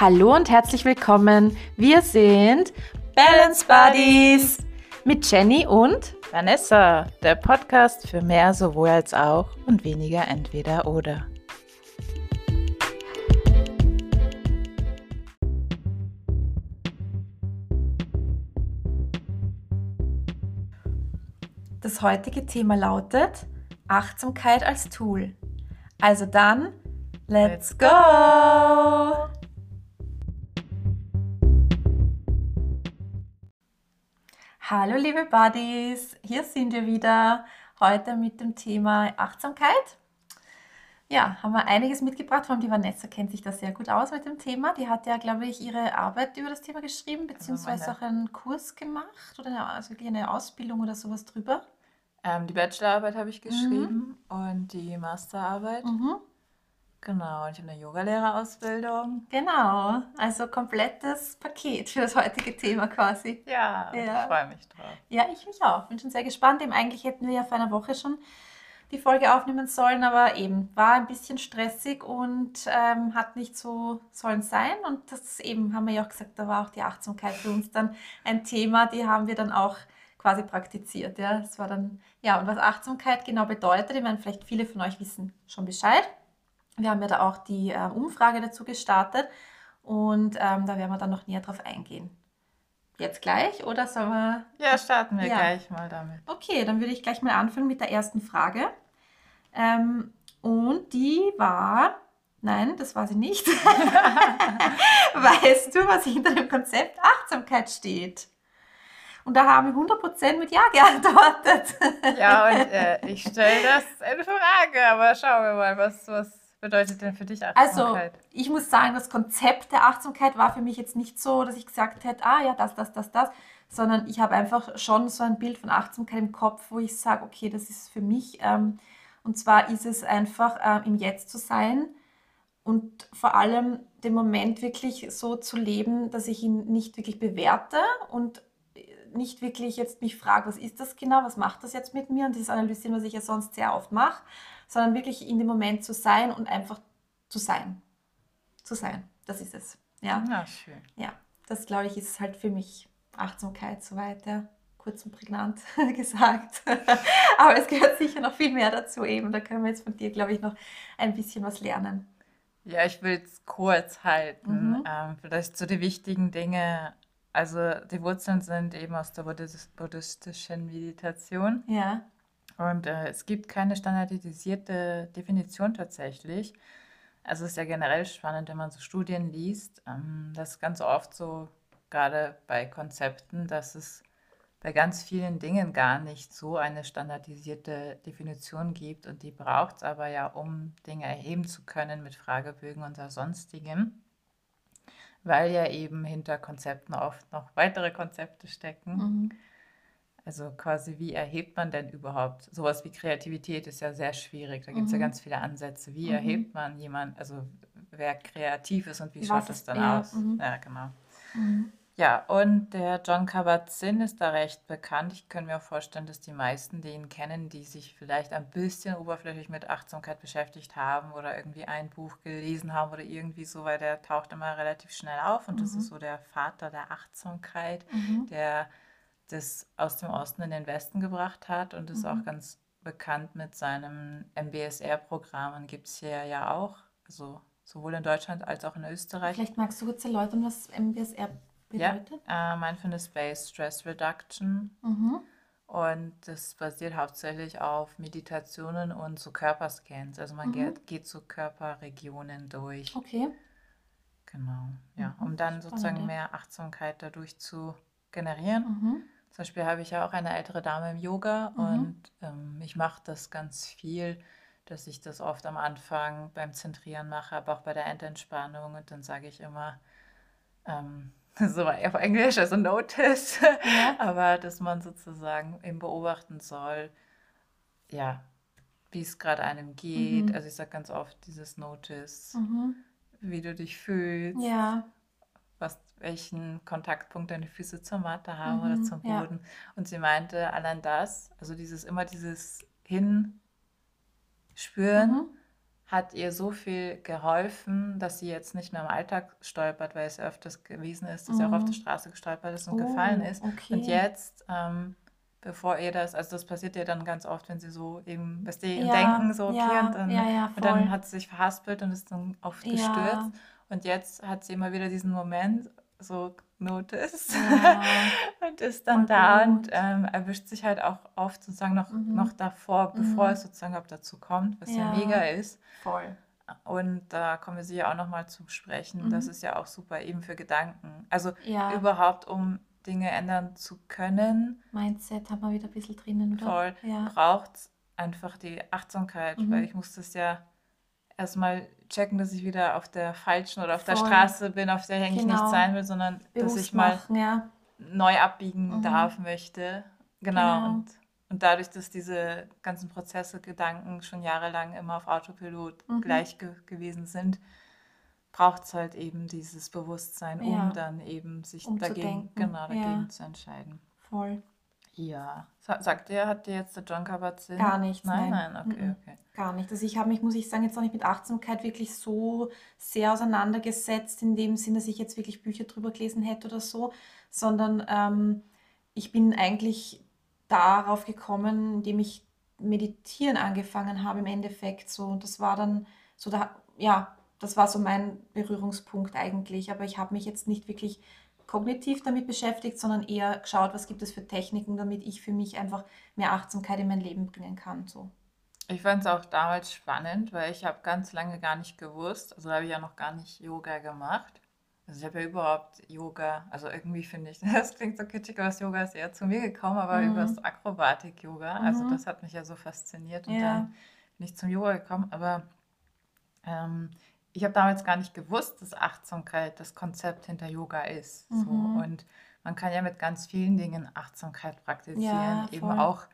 Hallo und herzlich willkommen. Wir sind Balance Buddies mit Jenny und Vanessa, der Podcast für mehr sowohl als auch und weniger entweder oder. Das heutige Thema lautet Achtsamkeit als Tool. Also dann, let's go! Hallo liebe Buddies, hier sind wir wieder heute mit dem Thema Achtsamkeit. Ja, haben wir einiges mitgebracht, vor allem die Vanessa kennt sich da sehr gut aus mit dem Thema. Die hat ja, glaube ich, ihre Arbeit über das Thema geschrieben, beziehungsweise auch einen Kurs gemacht oder eine, also eine Ausbildung oder sowas drüber. Ähm, die Bachelorarbeit habe ich geschrieben mhm. und die Masterarbeit. Mhm. Genau, ich habe eine Yogalehrerausbildung. Genau, also komplettes Paket für das heutige Thema quasi. Ja, ja. ich freue mich drauf. Ja, ich mich auch. Bin schon sehr gespannt. Eben eigentlich hätten wir ja vor einer Woche schon die Folge aufnehmen sollen, aber eben war ein bisschen stressig und ähm, hat nicht so sollen sein. Und das eben haben wir ja auch gesagt, da war auch die Achtsamkeit für uns dann ein Thema, die haben wir dann auch quasi praktiziert. Ja, das war dann, ja, und was Achtsamkeit genau bedeutet, ich meine, vielleicht viele von euch wissen schon Bescheid. Wir haben ja da auch die äh, Umfrage dazu gestartet und ähm, da werden wir dann noch näher drauf eingehen. Jetzt gleich oder sollen wir? Ja, starten wir ja. gleich mal damit. Okay, dann würde ich gleich mal anfangen mit der ersten Frage. Ähm, und die war, nein, das war sie nicht. weißt du, was hinter dem Konzept Achtsamkeit steht? Und da haben 100% mit Ja geantwortet. ja, und äh, ich stelle das in Frage, aber schauen wir mal, was, was bedeutet denn für dich Achtsamkeit? Also, ich muss sagen, das Konzept der Achtsamkeit war für mich jetzt nicht so, dass ich gesagt hätte, ah ja, das, das, das, das, sondern ich habe einfach schon so ein Bild von Achtsamkeit im Kopf, wo ich sage, okay, das ist für mich. Ähm, und zwar ist es einfach äh, im Jetzt zu sein und vor allem den Moment wirklich so zu leben, dass ich ihn nicht wirklich bewerte und nicht wirklich jetzt mich frage, was ist das genau, was macht das jetzt mit mir und dieses Analysieren, was ich ja sonst sehr oft mache, sondern wirklich in dem Moment zu sein und einfach zu sein. Zu sein, das ist es. Ja, ja schön. Ja, das glaube ich ist halt für mich Achtsamkeit so weiter. Kurz und prägnant gesagt. Aber es gehört sicher noch viel mehr dazu eben. Da können wir jetzt von dir, glaube ich, noch ein bisschen was lernen. Ja, ich will es kurz halten. Mhm. Ähm, vielleicht so die wichtigen Dinge. Also die Wurzeln sind eben aus der buddhistischen Meditation. Ja. Und äh, es gibt keine standardisierte Definition tatsächlich. Also es ist ja generell spannend, wenn man so Studien liest, ähm, dass ganz oft so, gerade bei Konzepten, dass es bei ganz vielen Dingen gar nicht so eine standardisierte Definition gibt und die braucht es aber ja, um Dinge erheben zu können mit Fragebögen und sonstigem, weil ja eben hinter Konzepten oft noch weitere Konzepte stecken. Mhm. Also quasi, wie erhebt man denn überhaupt? Sowas wie Kreativität ist ja sehr schwierig. Da gibt es mhm. ja ganz viele Ansätze. Wie mhm. erhebt man jemand, also wer kreativ ist und wie schaut es dann der? aus? Mhm. Ja, genau. Mhm. Ja, und der John Kabat-Zinn ist da recht bekannt. Ich kann mir auch vorstellen, dass die meisten, die ihn kennen, die sich vielleicht ein bisschen oberflächlich mit Achtsamkeit beschäftigt haben oder irgendwie ein Buch gelesen haben oder irgendwie so, weil der taucht immer relativ schnell auf und das ist mhm. so der Vater der Achtsamkeit, mhm. der das aus dem Osten in den Westen gebracht hat und ist mhm. auch ganz bekannt mit seinem MBSR-Programm und gibt es hier ja auch, also sowohl in Deutschland als auch in Österreich. Vielleicht magst du kurz erläutern, was MBSR bedeutet? Ja, äh, Mindfulness-Based Stress Reduction. Mhm. Und das basiert hauptsächlich auf Meditationen und so Körperscans. Also man mhm. geht, geht so Körperregionen durch. Okay. Genau, ja, mhm. um dann sozusagen mehr Achtsamkeit dadurch zu generieren. Mhm. Zum Beispiel habe ich ja auch eine ältere Dame im Yoga mhm. und ähm, ich mache das ganz viel, dass ich das oft am Anfang beim Zentrieren mache, aber auch bei der Endentspannung und dann sage ich immer, ähm, so auf Englisch, also Notice, ja. aber dass man sozusagen eben beobachten soll, ja, wie es gerade einem geht. Mhm. Also ich sage ganz oft dieses Notice, mhm. wie du dich fühlst. Ja welchen Kontaktpunkt deine Füße zur Matte haben mhm, oder zum Boden. Ja. Und sie meinte, allein das, also dieses immer dieses Hinspüren, mhm. hat ihr so viel geholfen, dass sie jetzt nicht mehr im Alltag stolpert, weil es ja öfters gewesen ist, dass sie auch auf der Mhm. Straße gestolpert ist und Oh, gefallen ist. Und okay. jetzt, ähm, bevor ihr das, also das passiert ihr dann ganz oft, wenn sie so eben, du, im Ja, Denken so, okay, und ja, dann, ja, ja, und dann hat sie sich verhaspelt und ist dann oft Ja, gestürzt. Und jetzt hat sie immer wieder diesen Moment so noticed ja, und ist dann da und gut. ähm, erwischt sich halt auch oft sozusagen noch, noch Mhm. davor, bevor Mhm. es sozusagen überhaupt dazu kommt, was ja Ja, mega ist. voll. Und da kommen wir sicher auch nochmal zu sprechen. Das Mhm. ist ja auch super eben für Gedanken. Also Ja, überhaupt, um Dinge ändern zu können, Mindset haben wir wieder ein bisschen drinnen, oder? voll Ja. braucht es einfach die Achtsamkeit, weil Mhm. ich muss das ja erstmal checken, dass ich wieder auf der falschen oder auf der Voll. Straße bin, auf der ich eigentlich nicht Genau. sein will, sondern dass Bewusst ich mal machen, ja. neu abbiegen Mhm. darf, möchte. Genau. Genau. Und, und dadurch, dass diese ganzen Prozesse, Gedanken schon jahrelang immer auf Autopilot Mhm. gleich ge gewesen sind, braucht es halt eben dieses Bewusstsein, um Ja, dann eben sich dagegen, umzudenken. genau, dagegen Ja, zu entscheiden. voll. Ja. Sa sagt der, hat dir jetzt der John Kabat-Zinn? Gar nichts, Nein, nein. nein, okay, okay. Gar nicht. Also ich habe mich, muss ich sagen, jetzt auch nicht mit Achtsamkeit wirklich so sehr auseinandergesetzt, in dem Sinn, dass ich jetzt wirklich Bücher drüber gelesen hätte oder so, sondern ähm, ich bin eigentlich darauf gekommen, indem ich meditieren angefangen habe im Endeffekt so. Und das war dann so da, ja, das war so mein Berührungspunkt eigentlich. Aber ich habe mich jetzt nicht wirklich kognitiv damit beschäftigt, sondern eher geschaut, was gibt es für Techniken, damit ich für mich einfach mehr Achtsamkeit in mein Leben bringen kann. So. Ich fand es auch damals spannend, weil ich habe ganz lange gar nicht gewusst, also habe ich ja noch gar nicht Yoga gemacht. Also ich habe ja überhaupt Yoga, also irgendwie finde ich, das klingt so kitschig, aber das Yoga ist eher zu mir gekommen, aber über das Mhm. Akrobatik-Yoga. Also Mhm. das hat mich ja so fasziniert und Ja. dann bin ich zum Yoga gekommen. Aber ähm, ich habe damals gar nicht gewusst, dass Achtsamkeit das Konzept hinter Yoga ist. So. Mhm. Und man kann ja mit ganz vielen Dingen Achtsamkeit praktizieren, Ja, eben auch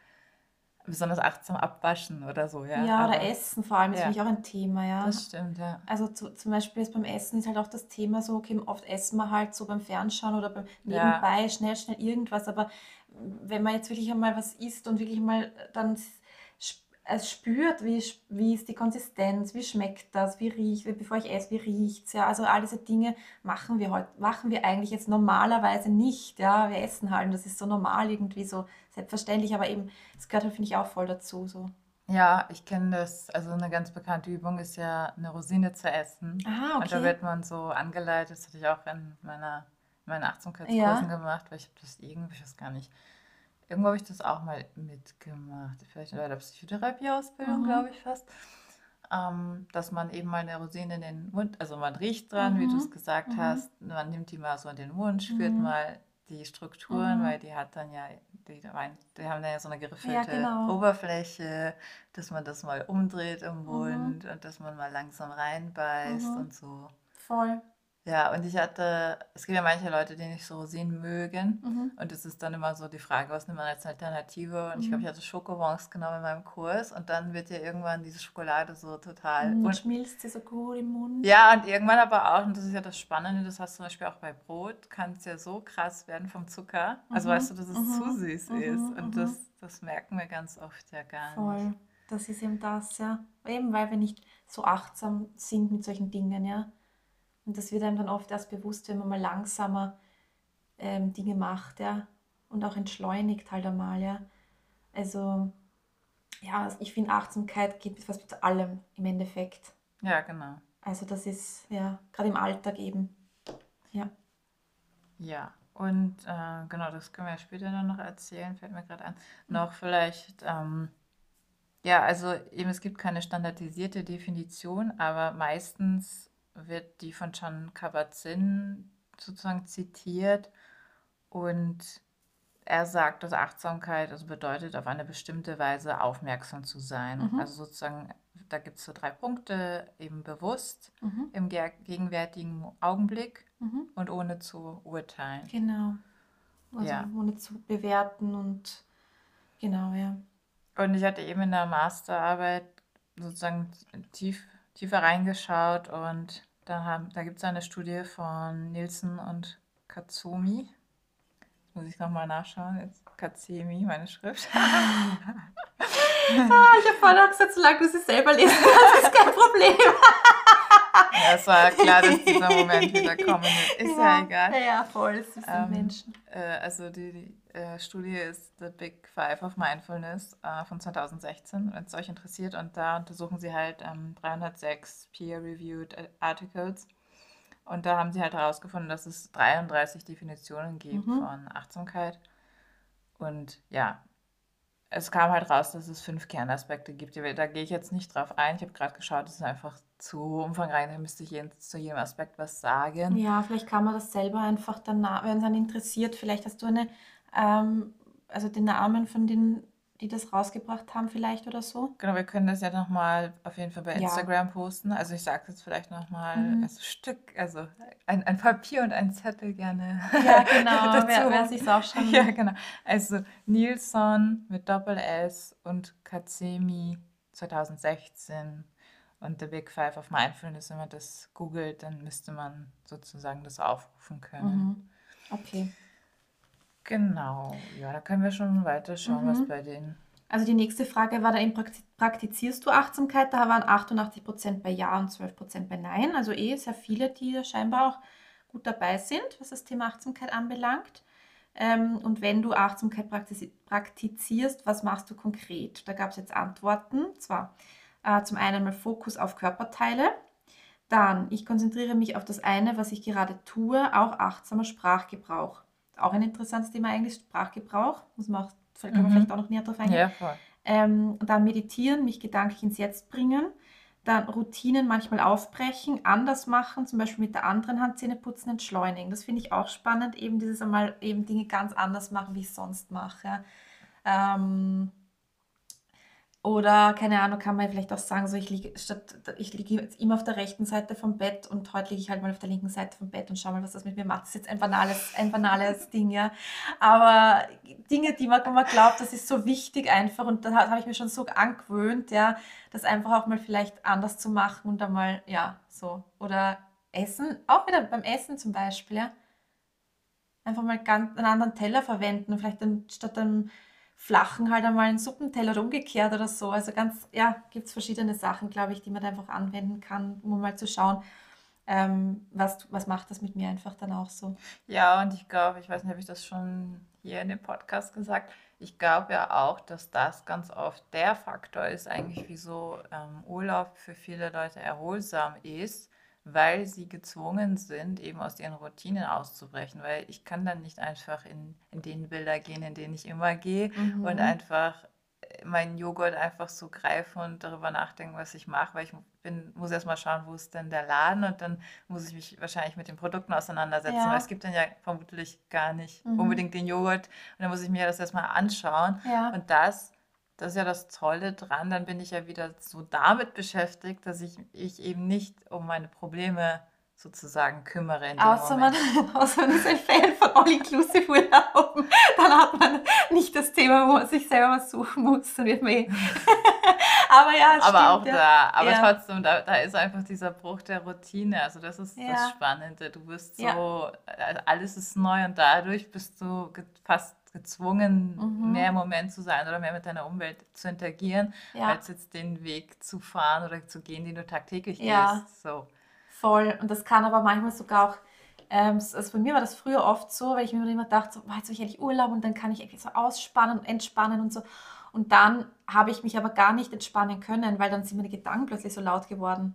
besonders achtsam abwaschen oder so, ja. Ja, oder Aber Essen vor allem ist für ja, mich auch ein Thema, ja. das stimmt, ja. Also zu, zum Beispiel ist beim Essen ist halt auch das Thema so, okay, oft essen wir halt so beim Fernschauen oder beim Ja, nebenbei schnell, schnell irgendwas, aber wenn man jetzt wirklich einmal was isst und wirklich mal dann s- sp- es spürt, wie, wie ist die Konsistenz, wie schmeckt das, wie riecht, bevor ich esse, wie riecht's, ja, also all diese Dinge machen wir heute, machen wir eigentlich jetzt normalerweise nicht, ja, wir essen halt und das ist so normal irgendwie so selbstverständlich, aber eben, das gehört halt, finde ich, auch voll dazu, so. ja, ich kenne das. Also eine ganz bekannte Übung ist ja, eine Rosine zu essen. Ah, Und da okay. wird man so angeleitet, das hatte ich auch in meiner, in meinen Ja. Achtsamkeitskursen gemacht, weil ich habe das irgendwie, ich weiß gar nicht, irgendwo habe ich das auch mal mitgemacht. Vielleicht bei der Psychotherapieausbildung, glaube Mhm. ich fast. Ähm, dass man eben mal eine Rosine in den Mund, also man riecht dran, wie du es Mhm. gesagt Mhm. hast, man nimmt die mal so in den Mund, spürt Mhm. mal die Strukturen, Mhm. weil die hat dann ja, die, die haben dann ja so eine Ja, geriffelte genau. Oberfläche, dass man das mal umdreht im Mhm. Mund und dass man mal langsam reinbeißt Mhm. und so. Voll. Ja, und ich hatte, es gibt ja manche Leute, die nicht so Rosinen mögen. Mhm. Und es ist dann immer so die Frage, was nimmt man als Alternative? Und ich glaube, ich Mhm. hatte Schokobons genommen in meinem Kurs. Und dann wird ja irgendwann diese Schokolade so total. Mhm, Und schmilzt sie so gut im Mund. ja, und irgendwann aber auch, und das ist ja das Spannende, das hast du zum Beispiel auch bei Brot, kann es ja so krass werden vom Zucker. Also weißt du, Mhm. dass es zu Mhm. süß ist. Mhm. Und Mhm. das, das merken wir ganz oft ja gar nicht. Voll. Das ist eben das, ja. Eben weil wir nicht so achtsam sind mit solchen Dingen, ja. Und das wird einem dann oft erst bewusst, wenn man mal langsamer ähm, Dinge macht, ja. Und auch entschleunigt halt einmal, ja. Also, ja, ich finde, Achtsamkeit geht mit fast mit allem im Endeffekt. Ja, genau. Also das ist, ja, gerade im Alltag eben. Ja. Ja, und äh, genau, das können wir ja später dann noch erzählen, fällt mir gerade an. Noch vielleicht, ähm, ja, also eben es gibt keine standardisierte Definition, aber meistens wird die von John Kabat-Zinn sozusagen zitiert und er sagt, dass Achtsamkeit also bedeutet, auf eine bestimmte Weise aufmerksam zu sein. Mhm. Also sozusagen, da gibt es so drei Punkte, eben bewusst, Mhm. im ge- gegenwärtigen Augenblick Mhm. und ohne zu urteilen. Genau. Also Ja. ohne zu bewerten und genau, ja. Und ich hatte eben in der Masterarbeit sozusagen tief, tiefer reingeschaut und da, haben, da gibt es eine Studie von Nielsen und Katsumi. Jetzt muss ich nochmal nachschauen. Jetzt Katsemi, meine Schrift. ah, ich habe vorhin auch gesagt, solange du sie selber lesen kannst, ist kein Problem. ja, es war klar, dass dieser Moment wieder kommen wird. Ist ja, ja egal. Ja, ja, voll, es sind ähm, Menschen. Äh, also die, die äh, Studie ist The Big Five of Mindfulness äh, von 2016, wenn es euch interessiert. Und da untersuchen sie halt ähm, 306 peer-reviewed Articles. Und da haben sie halt herausgefunden, dass es 33 Definitionen gibt mhm. von Achtsamkeit. Und ja, es kam halt raus, dass es fünf Kernaspekte gibt. Da gehe ich jetzt nicht drauf ein. Ich habe gerade geschaut, es ist einfach zu umfangreich. Da müsste ich jetzt zu jedem Aspekt was sagen. Ja, vielleicht kann man das selber einfach dann, wenn es einen interessiert, vielleicht hast du eine, ähm, also den Namen von den die das rausgebracht haben vielleicht oder so. Genau, wir können das ja nochmal auf jeden Fall bei Instagram ja. posten. Also ich sage jetzt vielleicht nochmal mhm. als Stück, also ein, ein Papier und ein Zettel gerne. Ja, genau, wer, wer sich auch schon... Ja, genau. Also Nilsson mit Doppel-S und Kazemi 2016 und The Big Five of Mindfulness, wenn man das googelt, dann müsste man sozusagen das aufrufen können. Mhm. Okay. Genau, ja, da können wir schon weiter schauen, mhm. was bei denen. Also die nächste Frage war dann, praktizierst du Achtsamkeit? Da waren 88% bei Ja und 12% bei Nein. Also eh sehr viele, die scheinbar auch gut dabei sind, was das Thema Achtsamkeit anbelangt. Ähm, und wenn du Achtsamkeit praktizierst, was machst du konkret? Da gab es jetzt Antworten. Zwar äh, zum einen mal Fokus auf Körperteile. Dann, ich konzentriere mich auf das eine, was ich gerade tue, auch achtsamer Sprachgebrauch auch ein interessantes Thema eigentlich, Sprachgebrauch. Muss man auch, kann man mhm. vielleicht auch noch näher drauf eingehen. Ja. Ähm, dann meditieren, mich gedanklich ins Jetzt bringen. Dann Routinen manchmal aufbrechen, anders machen, zum Beispiel mit der anderen Hand Zähne putzen, entschleunigen. Das finde ich auch spannend, eben dieses einmal eben Dinge ganz anders machen, wie ich es sonst mache. Ähm, oder, keine Ahnung, kann man vielleicht auch sagen, so ich liege statt ich liege jetzt immer auf der rechten Seite vom Bett und heute liege ich halt mal auf der linken Seite vom Bett und schau mal, was das mit mir macht. Das ist jetzt ein banales, ein banales Ding, ja. Aber Dinge, die man, man glaubt, das ist so wichtig einfach und da habe ich mir schon so angewöhnt, ja, das einfach auch mal vielleicht anders zu machen und einmal, ja, so. Oder Essen, auch wieder beim Essen zum Beispiel, ja. Einfach mal ganz einen anderen Teller verwenden vielleicht dann statt einem flachen halt einmal einen Suppenteller umgekehrt oder so. Also ganz, ja, gibt es verschiedene Sachen, glaube ich, die man einfach anwenden kann, um mal zu schauen, ähm, was, was macht das mit mir einfach dann auch so. Ja, und ich glaube, ich weiß nicht, habe ich das schon hier in dem Podcast gesagt, ich glaube ja auch, dass das ganz oft der Faktor ist, eigentlich, wieso ähm, Urlaub für viele Leute erholsam ist, weil sie gezwungen sind, eben aus ihren Routinen auszubrechen. Weil ich kann dann nicht einfach in, in den Bilder gehen, in denen ich immer gehe mhm. und einfach äh, meinen Joghurt einfach so greifen und darüber nachdenken, was ich mache, weil ich bin, muss erst mal schauen, wo ist denn der Laden und dann muss ich mich wahrscheinlich mit den Produkten auseinandersetzen, ja. weil es gibt dann ja vermutlich gar nicht mhm. unbedingt den Joghurt und dann muss ich mir das erstmal anschauen ja. und das das ist ja das Tolle dran, dann bin ich ja wieder so damit beschäftigt, dass ich, ich eben nicht um meine Probleme sozusagen kümmere. In außer, man, außer man ist ein Fan von All-Inclusive-Urlauben, dann hat man nicht das Thema, wo man sich selber was suchen muss, dann wird man aber ja, Aber stimmt, auch ja. da, aber ja. trotzdem, da, da ist einfach dieser Bruch der Routine, also das ist ja. das Spannende. Du bist so, äh, alles ist neu und dadurch bist du fast gezwungen, mhm. mehr im Moment zu sein oder mehr mit deiner Umwelt zu interagieren, ja. als jetzt den Weg zu fahren oder zu gehen, den du tagtäglich ja. gehst. So. Voll. Und das kann aber manchmal sogar auch, ähm, also bei mir war das früher oft so, weil ich mir immer dachte, so, jetzt habe ich endlich Urlaub und dann kann ich irgendwie so ausspannen und entspannen und so. Und dann habe ich mich aber gar nicht entspannen können, weil dann sind meine Gedanken plötzlich so laut geworden.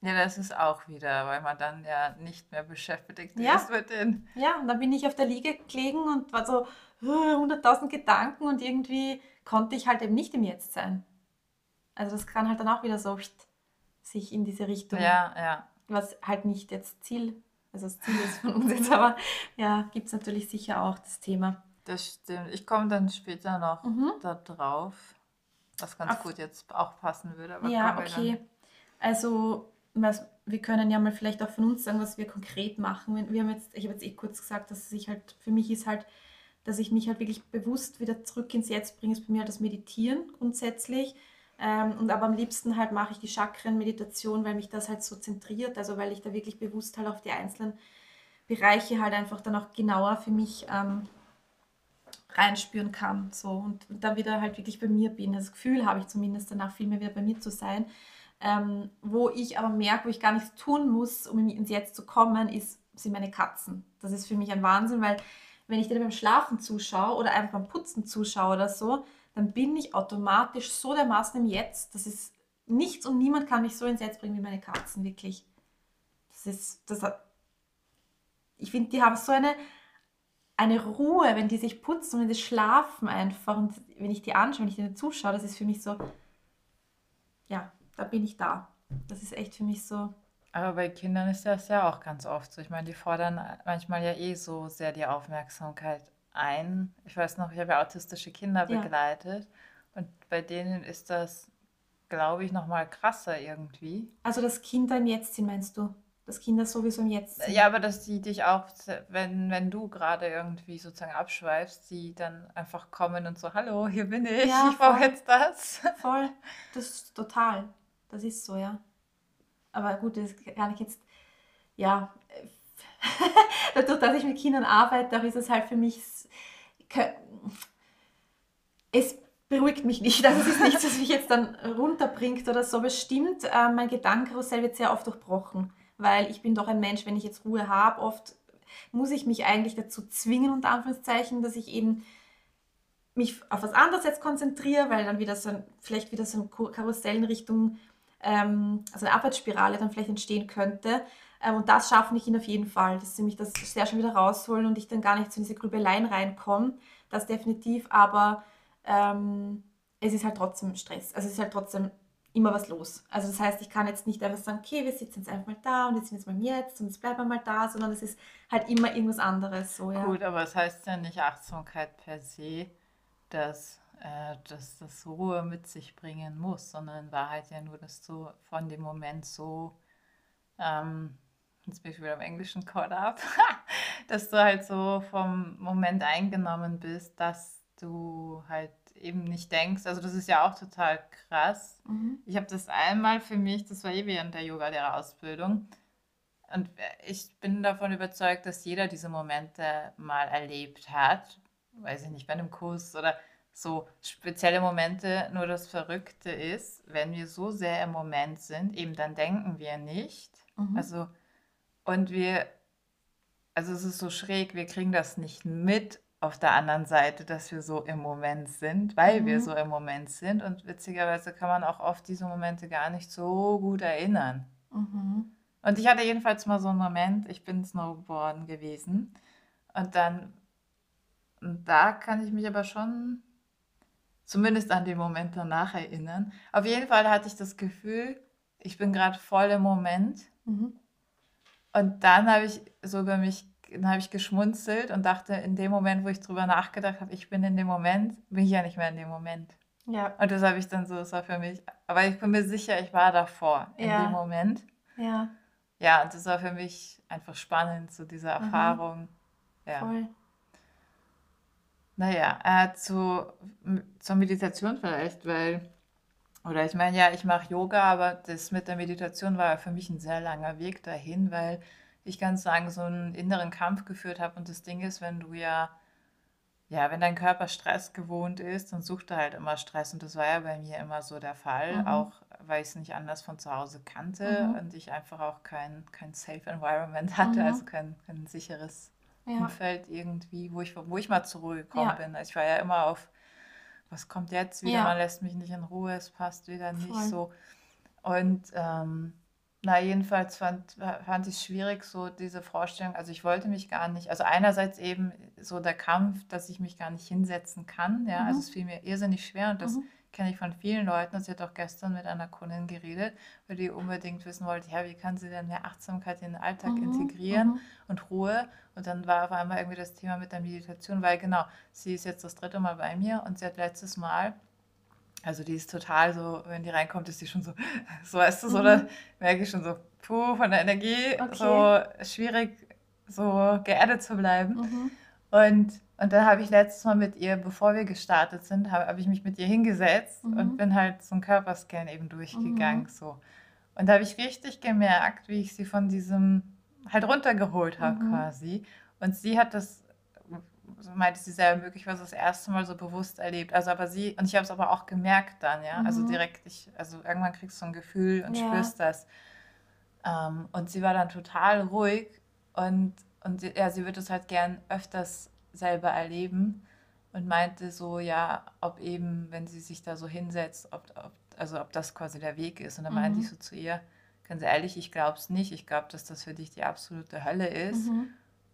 Ja, das ist auch wieder, weil man dann ja nicht mehr beschäftigt ja. ist mit den. Ja, und dann bin ich auf der Liege gelegen und war so, 100.000 Gedanken und irgendwie konnte ich halt eben nicht im Jetzt sein. Also das kann halt dann auch wieder so sich in diese Richtung. Ja, ja. Was halt nicht jetzt Ziel, also das Ziel ist von uns jetzt, aber ja, gibt es natürlich sicher auch das Thema. Das stimmt. Ich komme dann später noch mhm. da drauf, was ganz Auf, gut jetzt auch passen würde. ja, okay. Also was, wir können ja mal vielleicht auch von uns sagen, was wir konkret machen. Wir haben jetzt, ich habe jetzt eh kurz gesagt, dass es sich halt, für mich ist halt dass ich mich halt wirklich bewusst wieder zurück ins Jetzt bringe, ist bei mir halt das Meditieren grundsätzlich. Ähm, und aber am liebsten halt mache ich die Chakren-Meditation, weil mich das halt so zentriert, also weil ich da wirklich bewusst halt auf die einzelnen Bereiche halt einfach dann auch genauer für mich ähm, reinspüren kann. So und, und dann wieder halt wirklich bei mir bin. Das Gefühl habe ich zumindest danach viel mehr wieder bei mir zu sein. Ähm, wo ich aber merke, wo ich gar nichts tun muss, um ins Jetzt zu kommen, ist, sind meine Katzen. Das ist für mich ein Wahnsinn, weil wenn ich denen beim Schlafen zuschaue oder einfach beim Putzen zuschaue oder so, dann bin ich automatisch so dermaßen im Jetzt. Das ist nichts und niemand kann mich so ins Jetzt bringen wie meine Katzen, wirklich. Das ist, das hat, ich finde, die haben so eine, eine Ruhe, wenn die sich putzen und wenn die schlafen einfach. Und wenn ich die anschaue, wenn ich denen zuschaue, das ist für mich so, ja, da bin ich da. Das ist echt für mich so. Aber bei Kindern ist das ja auch ganz oft so. Ich meine, die fordern manchmal ja eh so sehr die Aufmerksamkeit ein. Ich weiß noch, ich habe ja autistische Kinder Ja. begleitet und bei denen ist das, glaube ich, noch mal krasser irgendwie. Also, dass Kinder im Jetzt sind, meinst du? Dass Kinder sowieso im Jetzt sind? Ja, aber dass die dich auch, wenn, wenn du gerade irgendwie sozusagen abschweifst, die dann einfach kommen und so, hallo, hier bin ich, Ja, ich brauche jetzt das. Voll. Das ist total. Das ist so, ja. Aber gut, das kann ich jetzt, ja, dadurch, dass ich mit Kindern arbeite, auch ist es halt für mich, es beruhigt mich nicht. Also es ist nichts, was mich jetzt dann runterbringt oder so. Bestimmt, äh, mein Gedankenkarussell wird sehr oft durchbrochen, weil ich bin doch ein Mensch, wenn ich jetzt Ruhe habe, oft muss ich mich eigentlich dazu zwingen, unter Anführungszeichen, dass ich eben mich auf was anderes jetzt konzentriere, weil dann wieder so ein, vielleicht wieder so ein Karussell in Richtung, ähm, also eine Abwärtsspirale dann vielleicht entstehen könnte. Ähm, und das schaffen die Kinder auf jeden Fall, dass sie mich das sehr schon wieder rausholen und ich dann gar nicht so in diese Grübeleien reinkomme. Das definitiv, aber ähm, es ist halt trotzdem Stress. Also es ist halt trotzdem immer was los. Also das heißt, ich kann jetzt nicht einfach sagen, okay, wir sitzen jetzt einfach mal da und jetzt sind wir jetzt mal Jetzt und jetzt bleiben wir mal da, sondern es ist halt immer irgendwas anderes. So, ja. Gut, aber es heißt ja nicht Achtsamkeit per se, dass, äh, dass das Ruhe mit sich bringen muss, sondern in Wahrheit ja nur, dass du von dem Moment so, ähm, jetzt bin ich wieder im Englischen caught up, dass du halt so vom Moment eingenommen bist, dass du halt eben nicht denkst, also das ist ja auch total krass. Mhm. Ich habe das einmal für mich, das war eh während der Yoga-Lehrerausbildung, und ich bin davon überzeugt, dass jeder diese Momente mal erlebt hat. Weiß ich nicht, bei einem Kurs oder so spezielle Momente. Nur das Verrückte ist, wenn wir so sehr im Moment sind, eben dann denken wir nicht. Mhm. Also, und wir, also es ist so schräg, wir kriegen das nicht mit auf der anderen Seite, dass wir so im Moment sind, weil wir Mhm. so im Moment sind. Und witzigerweise kann man auch oft diese Momente gar nicht so gut erinnern. Mhm. Und ich hatte jedenfalls mal so einen Moment, ich bin Snowboarden gewesen und dann, und da kann ich mich aber schon zumindest an den Moment danach erinnern. Auf jeden Fall hatte ich das Gefühl, ich bin gerade voll im Moment Mhm. und dann habe ich so über mich, dann habe ich geschmunzelt und dachte, in dem Moment, wo ich drüber nachgedacht habe, ich bin in dem Moment, bin ich ja nicht mehr in dem Moment. Ja, Und das habe ich dann so, das war für mich, aber ich bin mir sicher, ich war davor, in Ja. dem Moment. ja, Ja, und das war für mich einfach spannend, so diese Mhm. Erfahrung. Ja. voll. Naja, äh, zu, zur Meditation vielleicht, weil, oder ich meine, ja, ich mache Yoga, aber das mit der Meditation war ja für mich ein sehr langer Weg dahin, weil ich ganz sagen, so einen inneren Kampf geführt habe. Und das Ding ist, wenn du ja, ja, wenn dein Körper Stress gewohnt ist, dann sucht er halt immer Stress. Und das war ja bei mir immer so der Fall, Mhm. auch weil ich es nicht anders von zu Hause kannte Mhm. und ich einfach auch kein, kein Safe Environment hatte, Mhm. also kein, kein sicheres Ja, Umfeld irgendwie, wo ich, wo ich mal zur Ruhe gekommen Ja. bin. Also ich war ja immer auf, was kommt jetzt wieder, Ja. man lässt mich nicht in Ruhe, es passt wieder nicht Voll. so. Und ähm, na, jedenfalls fand, fand ich es schwierig, so diese Vorstellung, also ich wollte mich gar nicht, also einerseits eben so der Kampf, dass ich mich gar nicht hinsetzen kann, ja, also Mhm. es fiel mir irrsinnig schwer und das Mhm. Kenne ich von vielen Leuten. Und sie hat auch gestern mit einer Kundin geredet, weil die unbedingt wissen wollte, ja, wie kann sie denn mehr Achtsamkeit in den Alltag Mhm, integrieren mhm. und Ruhe. Und dann war auf einmal irgendwie das Thema mit der Meditation, weil genau, sie ist jetzt das dritte Mal bei mir und sie hat letztes Mal, also die ist total so, wenn die reinkommt, ist die schon so, so weißt du, so, Mhm. da merke ich schon so, puh, von der Energie, Okay. so schwierig, so geerdet zu bleiben. Mhm. Und, und dann habe ich letztes Mal mit ihr, bevor wir gestartet sind, habe hab ich mich mit ihr hingesetzt Mhm. und bin halt so einen Körperscan eben durchgegangen. Mhm. So. Und da habe ich richtig gemerkt, wie ich sie von diesem halt runtergeholt habe Mhm. quasi. Und sie hat das so meinte sie selber möglich war so das erste Mal so bewusst erlebt. Also aber sie, und ich habe es aber auch gemerkt dann, ja. Also Mhm. direkt, ich, also irgendwann kriegst du so ein Gefühl und Ja. spürst das. Ähm, und sie war dann total ruhig und, und sie, ja, sie würde es halt gern öfters selber erleben und meinte so, ja, ob eben, wenn sie sich da so hinsetzt, ob, ob, also ob das quasi der Weg ist. Und dann meinte ich Mhm. so zu ihr, ganz ehrlich, ich glaube es nicht. Ich glaube, dass das für dich die absolute Hölle ist. Mhm.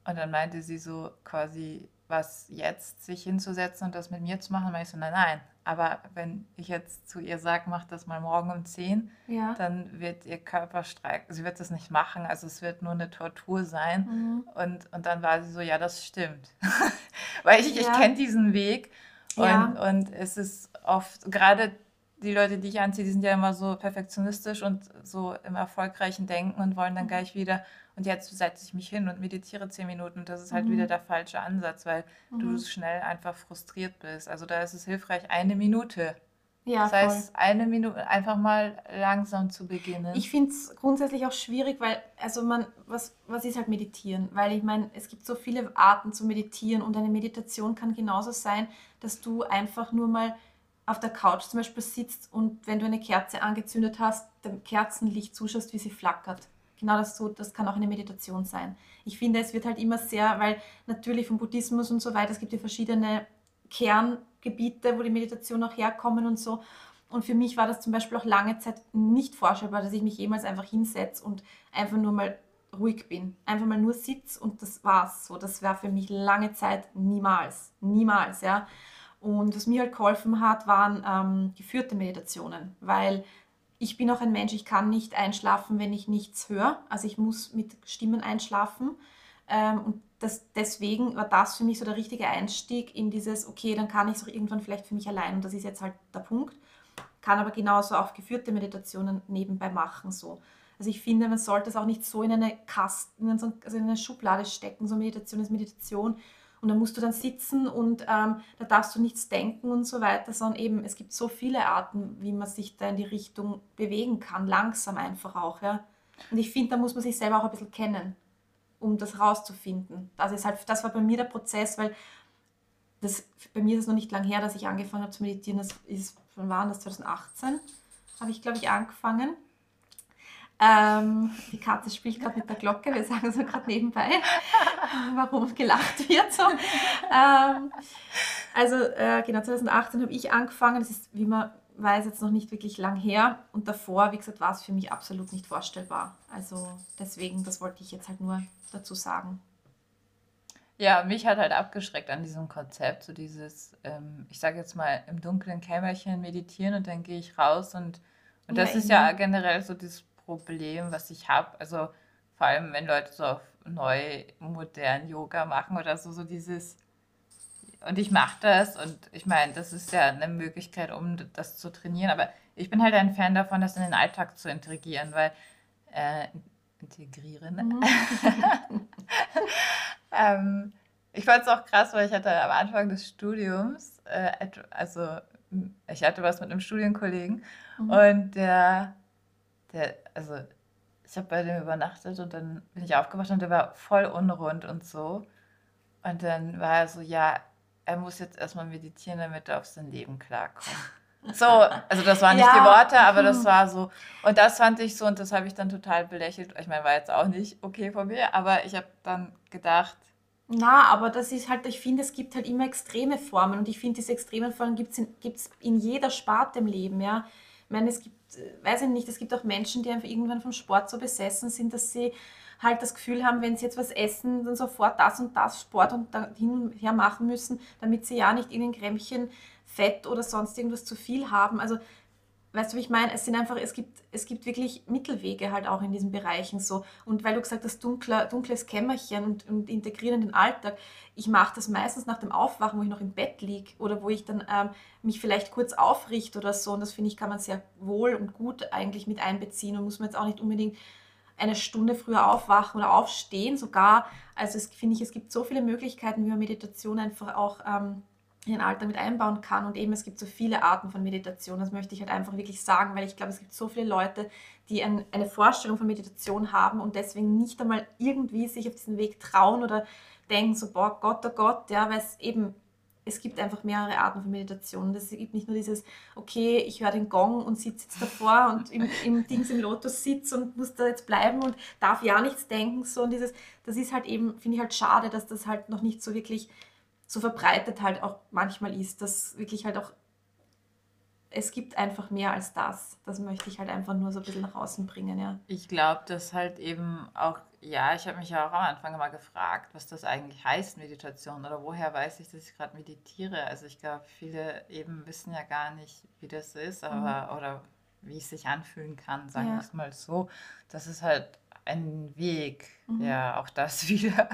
Und dann meinte sie so quasi, was jetzt, sich hinzusetzen und das mit mir zu machen. Und meinte ich so, nein, nein. Aber wenn ich jetzt zu ihr sage, mach das mal morgen um 10, Ja. dann wird ihr Körper streiken. Sie wird das nicht machen, also es wird nur eine Tortur sein. Mhm. Und, und dann war sie so, ja, das stimmt. Weil ich, ich Ja. kenne diesen Weg und, Ja. und es ist oft, gerade die Leute, die ich anziehe, die sind ja immer so perfektionistisch und so im erfolgreichen Denken und wollen dann Mhm. gleich wieder, und jetzt setze ich mich hin und meditiere zehn Minuten. Und das ist halt wieder Mhm. der falsche Ansatz, weil du Mhm. schnell einfach frustriert bist. Also da ist es hilfreich, eine Minute. Ja, Das voll. heißt, eine Minute einfach mal langsam zu beginnen. Ich finde es grundsätzlich auch schwierig, weil, also man, was, was ist halt Meditieren? Weil ich meine, es gibt so viele Arten zu meditieren und eine Meditation kann genauso sein, dass du einfach nur mal auf der Couch zum Beispiel sitzt und wenn du eine Kerze angezündet hast, dem Kerzenlicht zuschaust, wie sie flackert. Genau das, so, das kann auch eine Meditation sein. Ich finde, es wird halt immer sehr, weil natürlich vom Buddhismus und so weiter, es gibt ja verschiedene Kerngebiete, wo die Meditation auch herkommen und so. Und für mich war das zum Beispiel auch lange Zeit nicht vorstellbar, dass ich mich jemals einfach hinsetze und einfach nur mal ruhig bin. Einfach mal nur sitz und das war's. So, das war für mich lange Zeit niemals. Niemals, ja. Und was mir halt geholfen hat, waren ähm, geführte Meditationen, weil ich bin auch ein Mensch, ich kann nicht einschlafen, wenn ich nichts höre. Also ich muss mit Stimmen einschlafen. Ähm, und das, deswegen war das für mich so der richtige Einstieg in dieses, okay, dann kann ich es auch irgendwann vielleicht für mich allein. Und das ist jetzt halt der Punkt. Kann aber genauso auch geführte Meditationen nebenbei machen. So. Also ich finde, man sollte es auch nicht so in eine Kasten, also in eine Schublade stecken. So Meditation ist Meditation. Und da musst du dann sitzen und ähm, da darfst du nichts denken und so weiter, sondern eben, es gibt so viele Arten, wie man sich da in die Richtung bewegen kann, langsam einfach auch. Ja. Und ich finde, da muss man sich selber auch ein bisschen kennen, um das rauszufinden. Das, ist halt, das war bei mir der Prozess, weil das, bei mir ist es noch nicht lang her, dass ich angefangen habe zu meditieren. Das ist, wann war das? 2018 habe ich, glaube ich, angefangen. Ähm, die Katze spielt gerade mit der Glocke, wir sagen so gerade nebenbei, warum gelacht wird. So. Ähm, also äh, genau, 2018 habe ich angefangen, das ist, wie man weiß, jetzt noch nicht wirklich lang her. Und davor, wie gesagt, war es für mich absolut nicht vorstellbar. Also deswegen, das wollte ich jetzt halt nur dazu sagen. Ja, mich hat halt abgeschreckt an diesem Konzept, so dieses, ähm, ich sage jetzt mal, im dunklen Kämmerchen meditieren und dann gehe ich raus und, und Ja, das ist ja generell so dieses Problem, was ich habe. Also vor allem, wenn Leute so auf neu, modern Yoga machen oder so, so dieses, und ich mache das und ich meine, das ist ja eine Möglichkeit, um das zu trainieren, aber ich bin halt ein Fan davon, das in den Alltag zu integrieren, weil, äh, integrieren, Mhm. ähm, ich fand es auch krass, weil ich hatte am Anfang des Studiums, äh, also ich hatte was mit einem Studienkollegen Mhm. und der, der, also ich habe bei dem übernachtet und dann bin ich aufgewacht und der war voll unrund und so. Und dann war er so, ja, er muss jetzt erstmal meditieren, damit er auf sein Leben klarkommt. So, also das waren nicht die Ja, Worte, aber das war so. Und das fand ich so, und das habe ich dann total belächelt. Ich meine, war jetzt auch nicht okay von mir, aber ich habe dann gedacht, Na, aber das ist halt, ich finde, es gibt halt immer extreme Formen und ich finde, diese extremen Formen gibt es in, gibt's in jeder Sparte im Leben, ja. Ich meine, es gibt, weiß ich nicht, es gibt auch Menschen, die einfach irgendwann vom Sport so besessen sind, dass sie halt das Gefühl haben, wenn sie jetzt was essen, dann sofort das und das Sport und da hin und her machen müssen, damit sie ja nicht irgendein Grämmchen Fett oder sonst irgendwas zu viel haben. Also Weißt du, wie ich meine? Es sind einfach, es gibt, es gibt wirklich Mittelwege halt auch in diesen Bereichen so. Und weil du gesagt hast, dunkler, dunkles Kämmerchen und, und integrieren in den Alltag, ich mache das meistens nach dem Aufwachen, wo ich noch im Bett liege oder wo ich dann ähm, mich vielleicht kurz aufrichte oder so. Und das finde ich, kann man sehr wohl und gut eigentlich mit einbeziehen und muss man jetzt auch nicht unbedingt eine Stunde früher aufwachen oder aufstehen sogar. Also es finde ich, es gibt so viele Möglichkeiten, wie man Meditation einfach auch ähm, in den Alltag mit einbauen kann. Und eben, es gibt so viele Arten von Meditation. Das möchte ich halt einfach wirklich sagen, weil ich glaube, es gibt so viele Leute, die ein, eine Vorstellung von Meditation haben und deswegen nicht einmal irgendwie sich auf diesen Weg trauen oder denken so, boah, Gott, oh Gott, ja, weil es eben, es gibt einfach mehrere Arten von Meditation. Es gibt nicht nur dieses, okay, ich höre den Gong und sitze jetzt davor und im, im Dings im Lotus sitze und muss da jetzt bleiben und darf ja nichts denken. So, und dieses, das ist halt eben, finde ich halt schade, dass das halt noch nicht so wirklich so verbreitet halt auch manchmal ist, dass wirklich halt auch es gibt einfach mehr als das. Das möchte ich halt einfach nur so ein bisschen nach außen bringen, ja. Ich glaube, dass halt eben auch, ja, ich habe mich ja auch am Anfang mal gefragt, was das eigentlich heißt, Meditation, oder woher weiß ich, dass ich gerade meditiere. Also ich glaube, viele eben wissen ja gar nicht, wie das ist, aber mhm. oder wie es sich anfühlen kann, sagen wir ja. es mal so. Das ist halt ein Weg, mhm. ja, auch das wieder.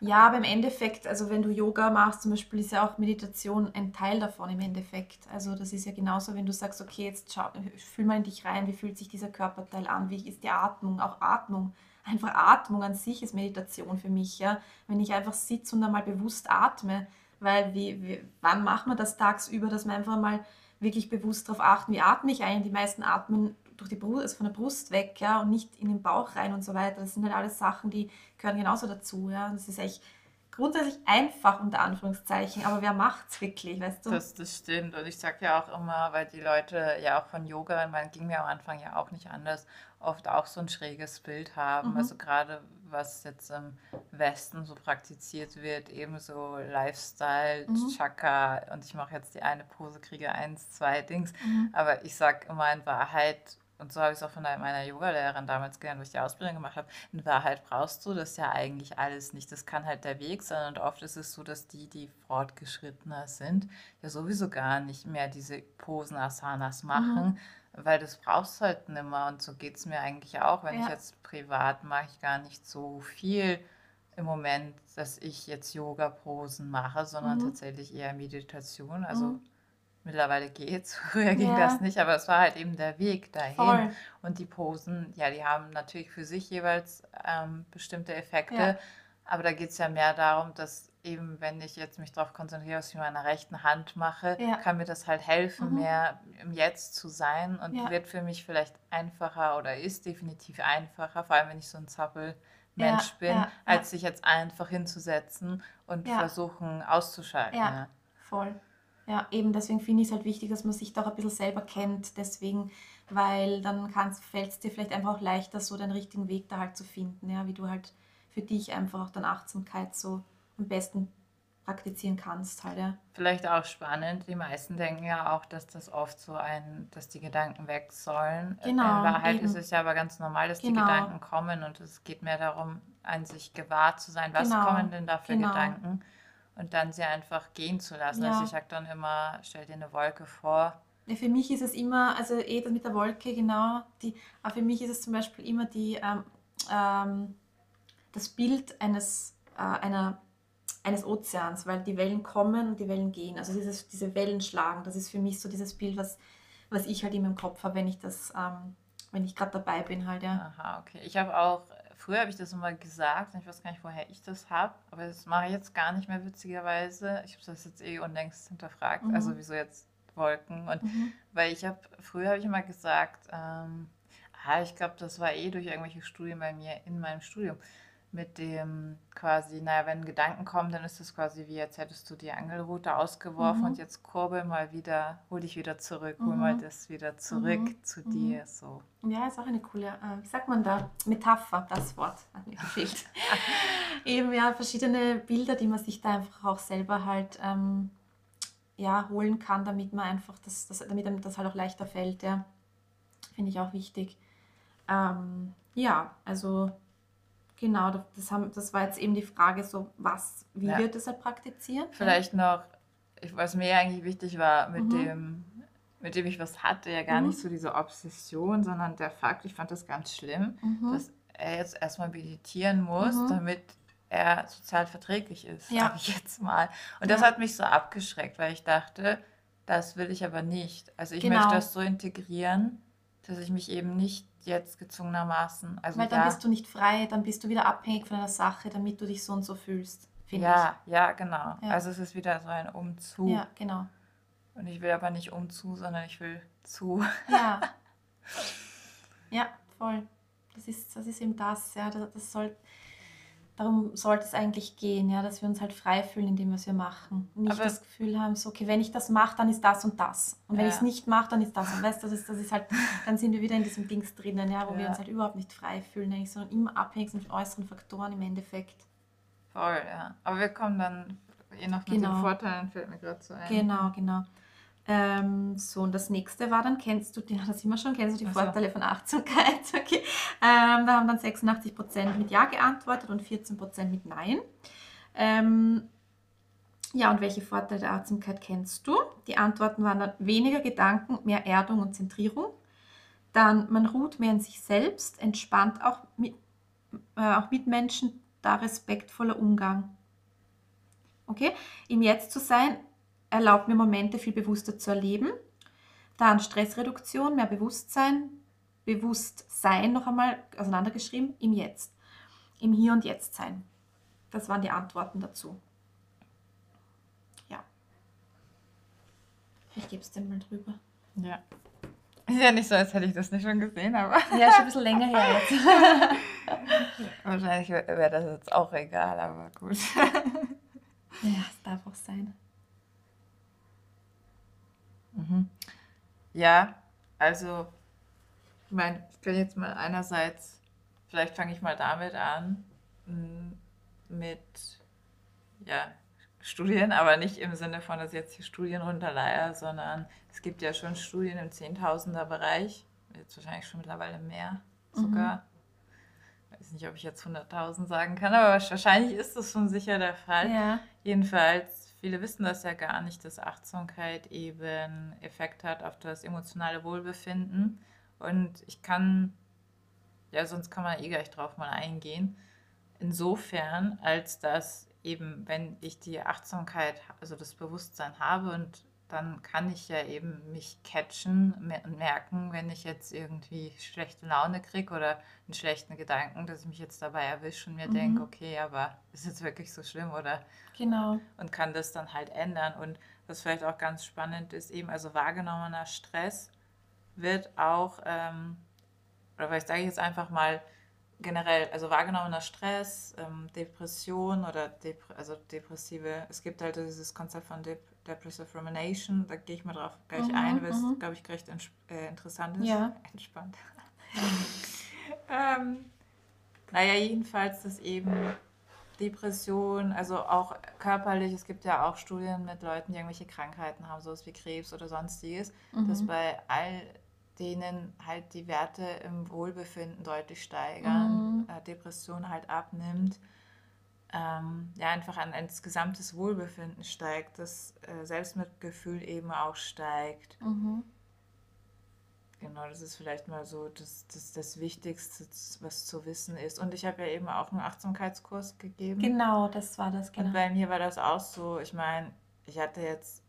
Ja, aber im Endeffekt, also wenn du Yoga machst zum Beispiel, ist ja auch Meditation ein Teil davon im Endeffekt. Also das ist ja genauso, wenn du sagst, okay, jetzt schau, fühl mal in dich rein, wie fühlt sich dieser Körperteil an, wie ist die Atmung, auch Atmung. Einfach Atmung an sich ist Meditation für mich, ja. Wenn ich einfach sitze und einmal bewusst atme, weil wie, wie, wann macht man das tagsüber, dass man einfach mal wirklich bewusst darauf achten, wie atme ich ein. Die meisten atmen durch die Brust, also von der Brust weg, ja, und nicht in den Bauch rein und so weiter. Das sind halt alles Sachen, die gehören genauso dazu, ja. Und das ist echt grundsätzlich einfach unter Anführungszeichen, aber wer macht's wirklich, weißt du? Das, das stimmt. Und ich sage ja auch immer, weil die Leute ja auch von Yoga, man ging mir am Anfang ja auch nicht anders, oft auch so ein schräges Bild haben. Mhm. Also gerade was jetzt im Westen so praktiziert wird, eben so Lifestyle, mhm. Chakra und ich mache jetzt die eine Pose, kriege eins, zwei Dings. Mhm. Aber ich sage immer in Wahrheit, und so habe ich es auch von meiner Yogalehrerin damals gelernt, wo ich die Ausbildung gemacht habe, in Wahrheit brauchst du das ja eigentlich alles nicht. Das kann halt der Weg sein und oft ist es so, dass die, die fortgeschrittener sind, ja sowieso gar nicht mehr diese Posen Asanas machen, mhm. weil das brauchst du halt nimmer und so geht es mir eigentlich auch, wenn ja. ich jetzt privat mache ich gar nicht so viel im Moment, dass ich jetzt Yoga-Posen mache, sondern mhm. tatsächlich eher Meditation. Also mhm. Mittlerweile geht's. Früher ging ja. das nicht, aber es war halt eben der Weg dahin. Voll. Und die Posen, ja, die haben natürlich für sich jeweils ähm, bestimmte Effekte. Ja. Aber da geht es ja mehr darum, dass eben, wenn ich jetzt mich darauf konzentriere, was ich mit meiner rechten Hand mache, ja. kann mir das halt helfen, mhm. mehr im Jetzt zu sein und wird für mich vielleicht einfacher oder ist definitiv einfacher, vor allem wenn ich so ein Zappel Mensch bin, als sich jetzt einfach hinzusetzen und versuchen auszuschalten. Ja, voll. Ja, eben deswegen finde ich es halt wichtig, dass man sich doch ein bisschen selber kennt. Deswegen, weil dann fällt es dir vielleicht einfach auch leichter, so den richtigen Weg da halt zu finden. Ja, wie du halt für dich einfach auch dann Achtsamkeit so am besten praktizieren kannst halt, ja. Vielleicht auch spannend. Die meisten denken ja auch, dass das oft so ein, dass die Gedanken weg sollen. Genau. In Wahrheit eben. ist es ja aber ganz normal, dass genau. die Gedanken kommen und es geht mehr darum, an sich gewahr zu sein. Was genau. kommen denn da für genau. Gedanken? Und dann sie einfach gehen zu lassen. Also ja. Also ich sage dann immer, stell dir eine Wolke vor. Ja, für mich ist es immer, also eh mit der Wolke genau, die, aber für mich ist es zum Beispiel immer die, ähm, ähm, das Bild eines, äh, einer, eines Ozeans, weil die Wellen kommen und die Wellen gehen. Also dieses, diese Wellen schlagen, das ist für mich so dieses Bild, was, was ich halt immer im Kopf habe, wenn ich das, ähm, wenn ich gerade dabei bin halt, ja. Aha, okay. Ich habe auch Früher habe ich das immer gesagt, ich weiß gar nicht, woher ich das habe, aber das mache ich jetzt gar nicht mehr witzigerweise. Ich habe das jetzt eh unlängst hinterfragt, mhm. also wieso jetzt Wolken und mhm. weil ich habe, früher habe ich immer gesagt, ähm, ah, ich glaube, das war eh durch irgendwelche Studien bei mir in meinem Studium, mit dem quasi, naja, wenn Gedanken kommen, dann ist das quasi wie, als hättest du die Angelrute ausgeworfen mhm. und jetzt kurbel mal wieder, hol dich wieder zurück, hol mhm. mal das wieder zurück mhm. zu mhm. dir. So. Ja, ist auch eine coole, äh, wie sagt man da, Metapher, das Wort hat mir gefehlt. Eben ja, verschiedene Bilder, die man sich da einfach auch selber halt ähm, ja, holen kann, damit man einfach das, das, damit einem das halt auch leichter fällt, ja. Finde ich auch wichtig. Ähm, ja, also Genau, das, haben, das war jetzt eben die Frage, so was, wie ja. wird das halt praktiziert? Vielleicht noch, was mir eigentlich wichtig war, mit mhm. dem, mit dem ich was hatte, ja gar mhm. nicht so diese Obsession, sondern der Fakt, ich fand das ganz schlimm, mhm. dass er jetzt erstmal meditieren muss, mhm. damit er sozial verträglich ist, ja. sage ich jetzt mal. Und das hat mich so abgeschreckt, weil ich dachte, das will ich aber nicht. Also ich genau. möchte das so integrieren, dass ich mich eben nicht jetzt gezwungenermaßen. Also Weil dann ja. bist du nicht frei, dann bist du wieder abhängig von einer Sache, damit du dich so und so fühlst. Ja, ja, genau. Ja. Also es ist wieder so ein Umzu. ich. Ja, genau. Und ich will aber nicht umzu, sondern ich will zu. Ja. ja, voll. Das ist, das ist eben das, ja. Das, das soll, darum sollte es eigentlich gehen, ja, dass wir uns halt frei fühlen in dem, was wir machen. Und nicht Aber- das Gefühl haben, so, okay, wenn ich das mache, dann ist das und das. Und wenn Ja. ich es nicht mache, dann ist das und das. Das ist, das ist halt, dann sind wir wieder in diesem Dings drinnen, ja, wo wir Ja. uns halt überhaupt nicht frei fühlen, eigentlich, sondern immer abhängig sind von äußeren Faktoren im Endeffekt. Voll, ja. Aber wir kommen dann, je nach mit Genau. den Vorteilen, fällt mir gerade so ein. Genau, genau. Ähm, so, und das nächste war dann, kennst du, die, das immer schon, kennst du die Ach so. Vorteile von Achtsamkeit? Okay. Ähm, da haben dann 86% mit Ja geantwortet und 14% mit Nein. Ähm, ja, und welche Vorteile der Achtsamkeit kennst du? Die Antworten waren dann weniger Gedanken, mehr Erdung und Zentrierung. Dann, man ruht mehr in sich selbst, entspannt auch mit, äh, auch mit Menschen, da respektvoller Umgang. Okay? Im Jetzt zu sein, erlaubt mir Momente viel bewusster zu erleben. Dann Stressreduktion, mehr Bewusstsein, Bewusstsein noch einmal auseinandergeschrieben, im Jetzt. Im Hier und Jetzt sein. Das waren die Antworten dazu. Ja. Ich gebe es dir mal drüber. Ja. Ist ja nicht so, als hätte ich das nicht schon gesehen, aber Ja, schon ein bisschen länger her jetzt. wahrscheinlich wäre wär das jetzt auch egal, aber gut. Ja, es darf auch sein. Mhm. Ja, also, ich meine, ich kann jetzt mal einerseits, vielleicht fange ich mal damit an, m, mit, ja, Studien, aber nicht im Sinne von, dass ich jetzt die Studien runterleihe, sondern es gibt ja schon Studien im Zehntausender-Bereich, jetzt wahrscheinlich schon mittlerweile mehr sogar. Weiß nicht, ob ich jetzt 100.000 sagen kann, aber wahrscheinlich ist das schon sicher der Fall. Ja. Jedenfalls, viele wissen das ja gar nicht, dass Achtsamkeit eben Effekt hat auf das emotionale Wohlbefinden. Und ich kann, ja, sonst kann man eh gleich drauf mal eingehen. Insofern, als dass eben, wenn ich die Achtsamkeit, also das Bewusstsein habe und dann kann ich ja eben mich catchen und merken, wenn ich jetzt irgendwie schlechte Laune kriege oder einen schlechten Gedanken, dass ich mich jetzt dabei erwische und mir Mhm. denke, okay, aber ist jetzt wirklich so schlimm oder Genau. und kann das dann halt ändern. Und was vielleicht auch ganz spannend ist, eben also wahrgenommener Stress wird auch, ähm, oder vielleicht sage ich jetzt einfach mal generell, also wahrgenommener Stress, ähm, Depression oder Dep also depressive, es gibt halt dieses Konzept von Dep Depressive Rumination, da gehe ich mal drauf gleich Mhm, ein, weil es, mhm. glaube ich, recht äh, interessant ist. Ja. Entspannt. ähm, naja, jedenfalls, dass eben Depression, also auch körperlich, es gibt ja auch Studien mit Leuten, die irgendwelche Krankheiten haben, sowas wie Krebs oder sonstiges, dass Mhm. bei all denen halt die Werte im Wohlbefinden deutlich steigern, Mhm. äh, Depression halt abnimmt, ähm, ja einfach ein, ein gesamtes Wohlbefinden steigt, das äh, Selbstmitgefühl eben auch steigt. Mhm. Genau, das ist vielleicht mal so das, das, das Wichtigste, was zu wissen ist. Und ich habe ja eben auch einen Achtsamkeitskurs gegeben. Genau, das war das, Und genau. bei mir war das auch so, ich meine, ich hatte jetzt,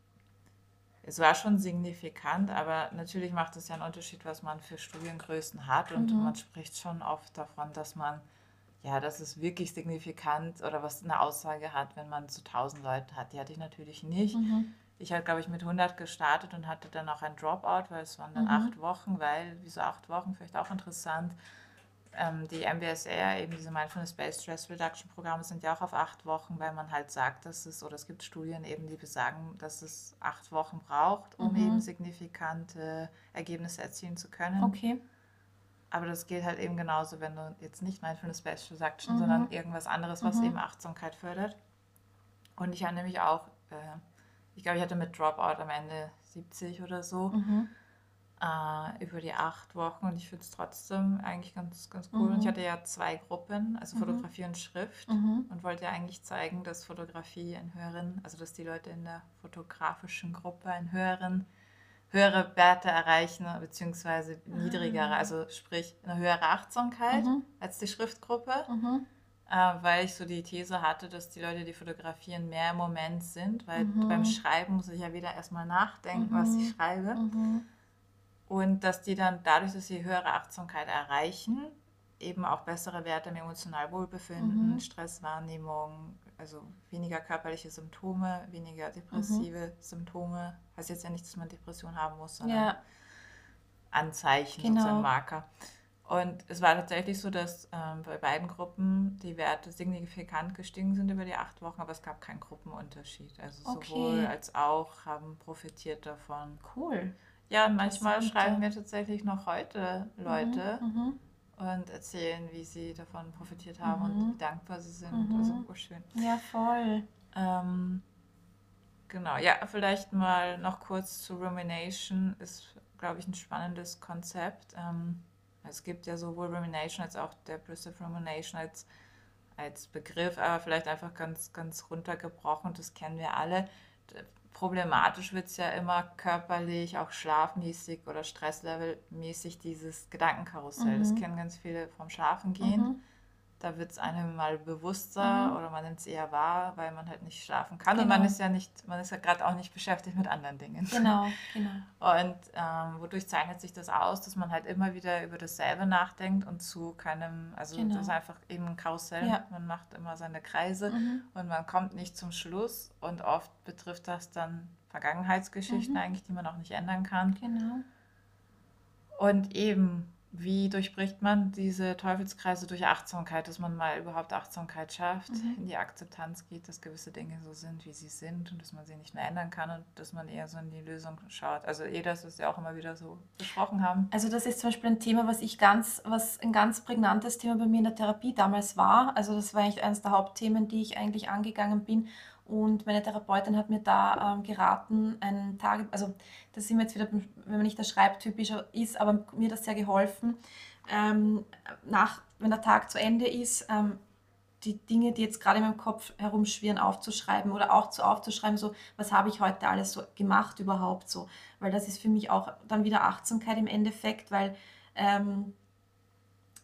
es war schon signifikant, aber natürlich macht es ja einen Unterschied, was man für Studiengrößen hat. Und Mhm. man spricht schon oft davon, dass man, ja, dass es wirklich signifikant oder was eine Aussage hat, wenn man zu 1000 Leute hat. Die hatte ich natürlich nicht. Mhm. Ich habe, glaube ich, mit 100 gestartet und hatte dann auch ein Dropout, weil es waren dann Mhm. acht Wochen, weil, wieso acht Wochen, vielleicht auch interessant, ähm, die MBSR, eben diese Mindfulness-Based Stress Reduction Programme, sind ja auch auf acht Wochen, weil man halt sagt, dass es, oder es gibt Studien eben, die besagen, dass es acht Wochen braucht, um Mhm. eben signifikante Ergebnisse erzielen zu können. Okay. Aber das gilt halt eben genauso, wenn du jetzt nicht Mindfulness-Based Reduction, Mhm. sondern irgendwas anderes, was Mhm. eben Achtsamkeit fördert. Und ich habe nämlich auch, äh, ich glaube, ich hatte mit Dropout am Ende 70 oder so Mhm. Äh, über die acht Wochen und ich finde es trotzdem eigentlich ganz, ganz cool. Und ich Mhm. hatte ja zwei Gruppen, also Mhm. Fotografie und Schrift Mhm. und wollte ja eigentlich zeigen, dass Fotografie einen höheren, also dass die Leute in der fotografischen Gruppe einen höheren, höhere Werte erreichen, beziehungsweise niedrigere, Ah. also sprich eine höhere Achtsamkeit Mhm. als die Schriftgruppe, Mhm. äh, weil ich so die These hatte, dass die Leute, die fotografieren, mehr im Moment sind, weil Mhm. beim Schreiben muss ich ja wieder erstmal nachdenken, was ich Mhm. schreibe. Mhm. Und dass die dann dadurch, dass sie höhere Achtsamkeit erreichen, eben auch bessere Werte im emotionalen Wohlbefinden, Mhm. Stresswahrnehmung, also weniger körperliche Symptome, weniger depressive Symptome. Heißt jetzt ja nicht, dass man Depression haben muss, sondern Ja, Anzeichen, Genau. sozusagen Marker. Und es war tatsächlich so, dass ähm, bei beiden Gruppen die Werte signifikant gestiegen sind über die acht Wochen, aber es gab keinen Gruppenunterschied. Also Okay. sowohl als auch haben profitiert davon. cool. Ja, und manchmal schreiben mir tatsächlich noch heute Leute Mhm. und erzählen, wie sie davon profitiert haben und Mhm. wie dankbar sie sind. Mhm. Also urschön. Ja, voll. Ähm, genau, ja, vielleicht mal noch kurz zu Rumination. Ist, glaube ich, ein spannendes Konzept. Ähm, es gibt ja sowohl Rumination als auch Depressive Rumination als, als Begriff, aber vielleicht einfach ganz, ganz runtergebrochen, das kennen wir alle. Problematisch wird es ja immer körperlich, auch schlafmäßig oder stresslevelmäßig, dieses Gedankenkarussell. Das Mhm. kennen ganz viele vom Schlafen gehen. Mhm. Da wird es einem mal bewusster Mhm. oder man nimmt es eher wahr, weil man halt nicht schlafen kann. Und man Genau. ist ja nicht, man ist ja gerade auch nicht beschäftigt mit anderen Dingen. Genau, genau. Und ähm, wodurch zeichnet sich das aus, dass man halt immer wieder über dasselbe nachdenkt und zu keinem, also Genau. das ist einfach eben ein Karussell. Ja. Man macht immer seine Kreise Mhm. und man kommt nicht zum Schluss. Und oft betrifft das dann Vergangenheitsgeschichten Mhm. eigentlich, die man auch nicht ändern kann. Genau. Und eben, wie durchbricht man diese Teufelskreise durch Achtsamkeit, dass man mal überhaupt Achtsamkeit schafft, Mhm. in die Akzeptanz geht, dass gewisse Dinge so sind, wie sie sind und dass man sie nicht mehr ändern kann und dass man eher so in die Lösung schaut. Also eh, das, was wir auch immer wieder so besprochen haben. Also das ist zum Beispiel ein Thema, was ich ganz, was ein ganz prägnantes Thema bei mir in der Therapie damals war. Also das war eigentlich eines der Hauptthemen, die ich eigentlich angegangen bin. Und meine Therapeutin hat mir da ähm, geraten, einen Tage, also das sind wir jetzt wieder, wenn man nicht der Schreibtypische ist, aber mir das sehr geholfen. Ähm, nach, wenn der Tag zu Ende ist, ähm, die Dinge, die jetzt gerade in meinem Kopf herumschwirren, aufzuschreiben oder auch zu aufzuschreiben, so, was habe ich heute alles so gemacht überhaupt so. Weil das ist für mich auch dann wieder Achtsamkeit im Endeffekt, weil ähm,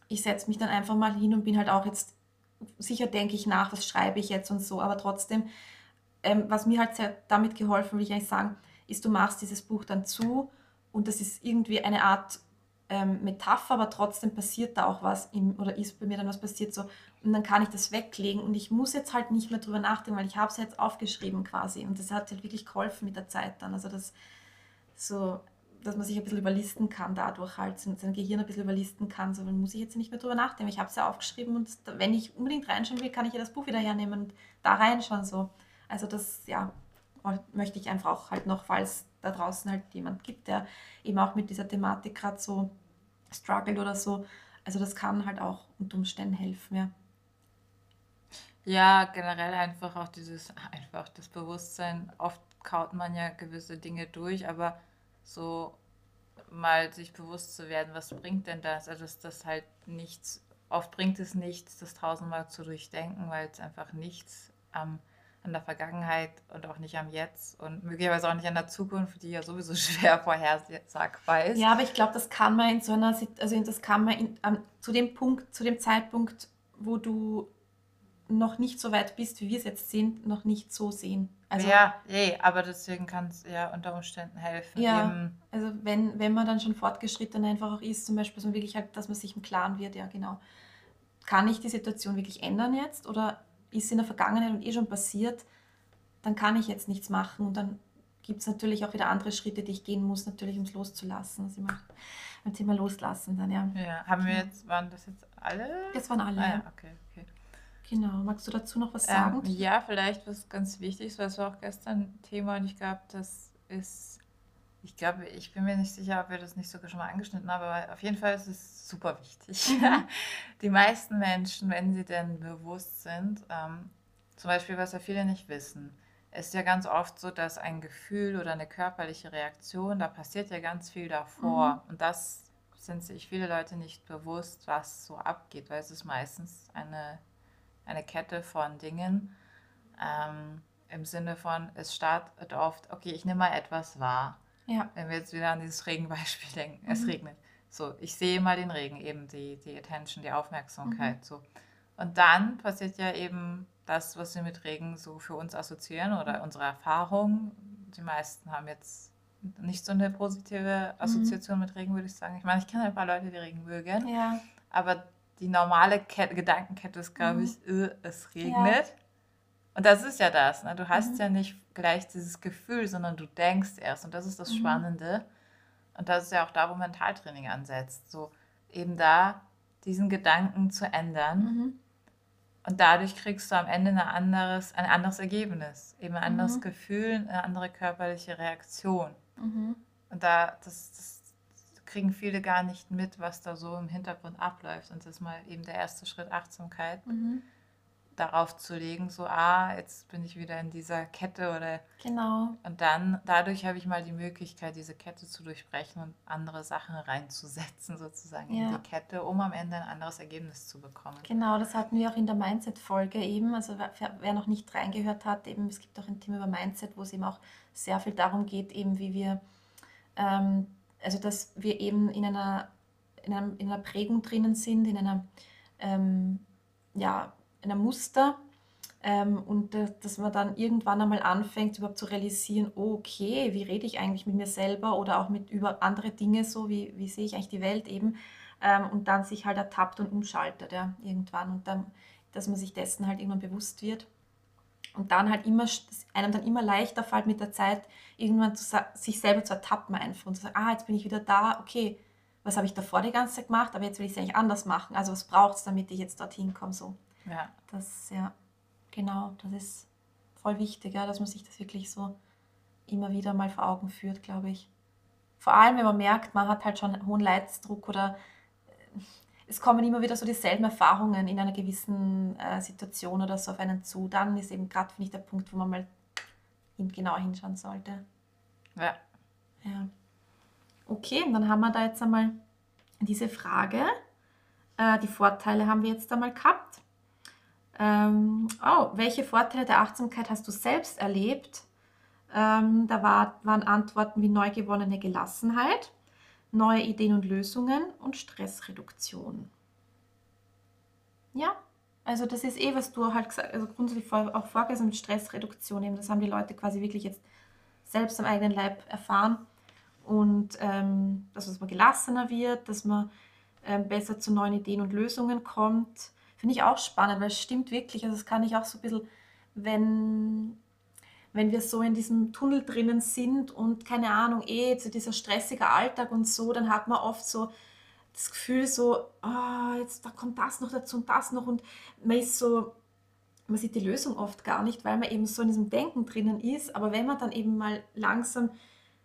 ich setze mich dann einfach mal hin und bin halt auch jetzt, sicher denke ich nach, was schreibe ich jetzt und so, aber trotzdem, ähm, was mir halt sehr damit geholfen, will ich eigentlich sagen, ist, du machst dieses Buch dann zu und das ist irgendwie eine Art ähm, Metapher, aber trotzdem passiert da auch was im, oder ist bei mir dann was passiert so. Und dann kann ich das weglegen und ich muss jetzt halt nicht mehr drüber nachdenken, weil ich habe es jetzt aufgeschrieben quasi. Und das hat halt wirklich geholfen mit der Zeit dann, also das so, dass man sich ein bisschen überlisten kann dadurch halt, sein, Gehirn ein bisschen überlisten kann, so dann muss ich jetzt nicht mehr drüber nachdenken, ich habe es ja aufgeschrieben und wenn ich unbedingt reinschauen will, kann ich ja das Buch wieder hernehmen und da reinschauen so, also das, ja, möchte ich einfach auch halt noch, falls da draußen halt jemand gibt, der eben auch mit dieser Thematik gerade so struggelt oder so. Also das kann halt auch unter Umständen helfen, ja. Ja, generell einfach auch dieses, einfach das Bewusstsein. Oft kaut man ja gewisse Dinge durch, aber so mal sich bewusst zu werden, was bringt denn das? Also dass das halt nichts, oft bringt es nichts, das tausendmal zu durchdenken, weil es einfach nichts am, an der Vergangenheit und auch nicht am Jetzt und möglicherweise auch nicht an der Zukunft, die ja sowieso schwer vorhersagbar ist. Ja, aber ich glaube, das kann man in so einer, also das kann man in, am- zu dem Punkt, zu dem Zeitpunkt, wo du noch nicht so weit bist, wie wir es jetzt sind, noch nicht so sehen. Also, ja, ey, aber deswegen kann es ja unter Umständen helfen, Ja. eben also wenn, wenn man dann schon fortgeschritten einfach auch ist, zum Beispiel, dass man wirklich halt, dass man sich im Klaren wird, ja genau, kann ich die Situation wirklich ändern jetzt oder ist sie in der Vergangenheit und eh schon passiert, dann kann ich jetzt nichts machen und dann gibt es natürlich auch wieder andere Schritte, die ich gehen muss, natürlich um es loszulassen. Also immer beim Thema Loslassen dann, ja. Ja, haben wir jetzt, waren das jetzt alle? Das waren alle, Ah, ja. okay, okay. Genau. Magst du dazu noch was Ähm, sagen? ja, vielleicht was ganz Wichtiges, weil es war auch gestern Thema und ich glaube, das ist, ich glaube, ich bin mir nicht sicher, ob wir das nicht sogar schon mal angeschnitten haben, aber auf jeden Fall ist es super wichtig. Mhm. Die meisten Menschen, wenn sie denn bewusst sind, ähm, zum Beispiel, was ja viele nicht wissen, ist ja ganz oft so, dass ein Gefühl oder eine körperliche Reaktion, da passiert ja ganz viel davor. Und das sind sich viele Leute nicht bewusst, was so abgeht, weil es ist meistens eine, eine Kette von Dingen. Ähm, Im Sinne von, es startet oft, okay, ich nehme mal etwas wahr. Ja. Wenn wir jetzt wieder an dieses Regenbeispiel denken, es Mhm. regnet. So, ich sehe mal den Regen, eben die, die Attention, die Mhm. Aufmerksamkeit. So. Und dann passiert ja eben das, was wir mit Regen so für uns assoziieren Mhm. oder unsere Erfahrung. Die meisten haben jetzt nicht so eine positive Mhm. Assoziation mit Regen, würde ich sagen. Ich meine, ich kenne ein paar Leute, die Regen mögen, Ja. aber die normale Ket Gedankenkette ist, glaube ich, mhm. äh, es regnet. Ja. Und das ist ja das. Ne? Du hast mhm. ja nicht gleich dieses Gefühl, sondern du denkst erst. Und das ist das mhm. Spannende. Und das ist ja auch da, wo Mentaltraining ansetzt. So eben da diesen Gedanken zu ändern. Mhm. Und dadurch kriegst du am Ende ein anderes, ein anderes Ergebnis, eben ein anderes mhm. Gefühl, eine andere körperliche Reaktion. Mhm. Und da, das, das kriegen viele gar nicht mit, was da so im Hintergrund abläuft. Und das ist mal eben der erste Schritt Achtsamkeit. Mhm darauf zu legen, so, ah, jetzt bin ich wieder in dieser Kette oder. Genau. Und dann, dadurch habe ich mal die Möglichkeit, diese Kette zu durchbrechen und andere Sachen reinzusetzen, sozusagen ja. in die Kette, um am Ende ein anderes Ergebnis zu bekommen. Genau, das hatten wir auch in der Mindset-Folge eben. Also, wer, noch nicht reingehört hat, eben, es gibt auch ein Thema über Mindset, wo es eben auch sehr viel darum geht, eben, wie wir, ähm, also, dass wir eben in einer, in, einem, in einer Prägung drinnen sind, in einer, ähm, ja, einem Muster ähm, und dass man dann irgendwann einmal anfängt, überhaupt zu realisieren, oh, okay, wie rede ich eigentlich mit mir selber oder auch mit über andere Dinge so, wie, wie sehe ich eigentlich die Welt eben ähm, und dann sich halt ertappt und umschaltet, ja, irgendwann und dann, dass man sich dessen halt irgendwann bewusst wird und dann halt immer, einem dann immer leichter fällt mit der Zeit, irgendwann zu, sich selber zu ertappen einfach und zu sagen, ah, jetzt bin ich wieder da, okay, was habe ich davor die ganze Zeit gemacht, aber jetzt will ich es eigentlich anders machen. Also was braucht es, damit ich jetzt dorthin komme, so. Ja. Das, ja, genau, das ist voll wichtig, ja, dass man sich das wirklich so immer wieder mal vor Augen führt, glaube ich. Vor allem, wenn man merkt, man hat halt schon einen hohen Leidensdruck oder äh, es kommen immer wieder so dieselben Erfahrungen in einer gewissen äh, Situation oder so auf einen zu, dann ist eben gerade, finde ich, der Punkt, wo man mal genauer hinschauen sollte. Ja. Ja. Okay, und dann haben wir da jetzt einmal diese Frage. Äh, die Vorteile haben wir jetzt einmal gehabt. Ähm, oh, welche Vorteile der Achtsamkeit hast du selbst erlebt? Ähm, da war, waren Antworten wie neu gewonnene Gelassenheit, neue Ideen und Lösungen und Stressreduktion. Ja, also das ist eh, was du halt gesagt, also grundsätzlich auch vorgesehen mit Stressreduktion eben. Das haben die Leute quasi wirklich jetzt selbst am eigenen Leib erfahren. Und ähm, dass man gelassener wird, dass man ähm, besser zu neuen Ideen und Lösungen kommt Finde ich auch spannend, weil es stimmt wirklich. Also das kann ich auch so ein bisschen, wenn, wenn wir so in diesem Tunnel drinnen sind und keine Ahnung, eh, so dieser stressige Alltag und so, dann hat man oft so das Gefühl so, oh, jetzt da kommt das noch dazu und das noch und man ist so, man sieht die Lösung oft gar nicht, weil man eben so in diesem Denken drinnen ist. Aber wenn man dann eben mal langsam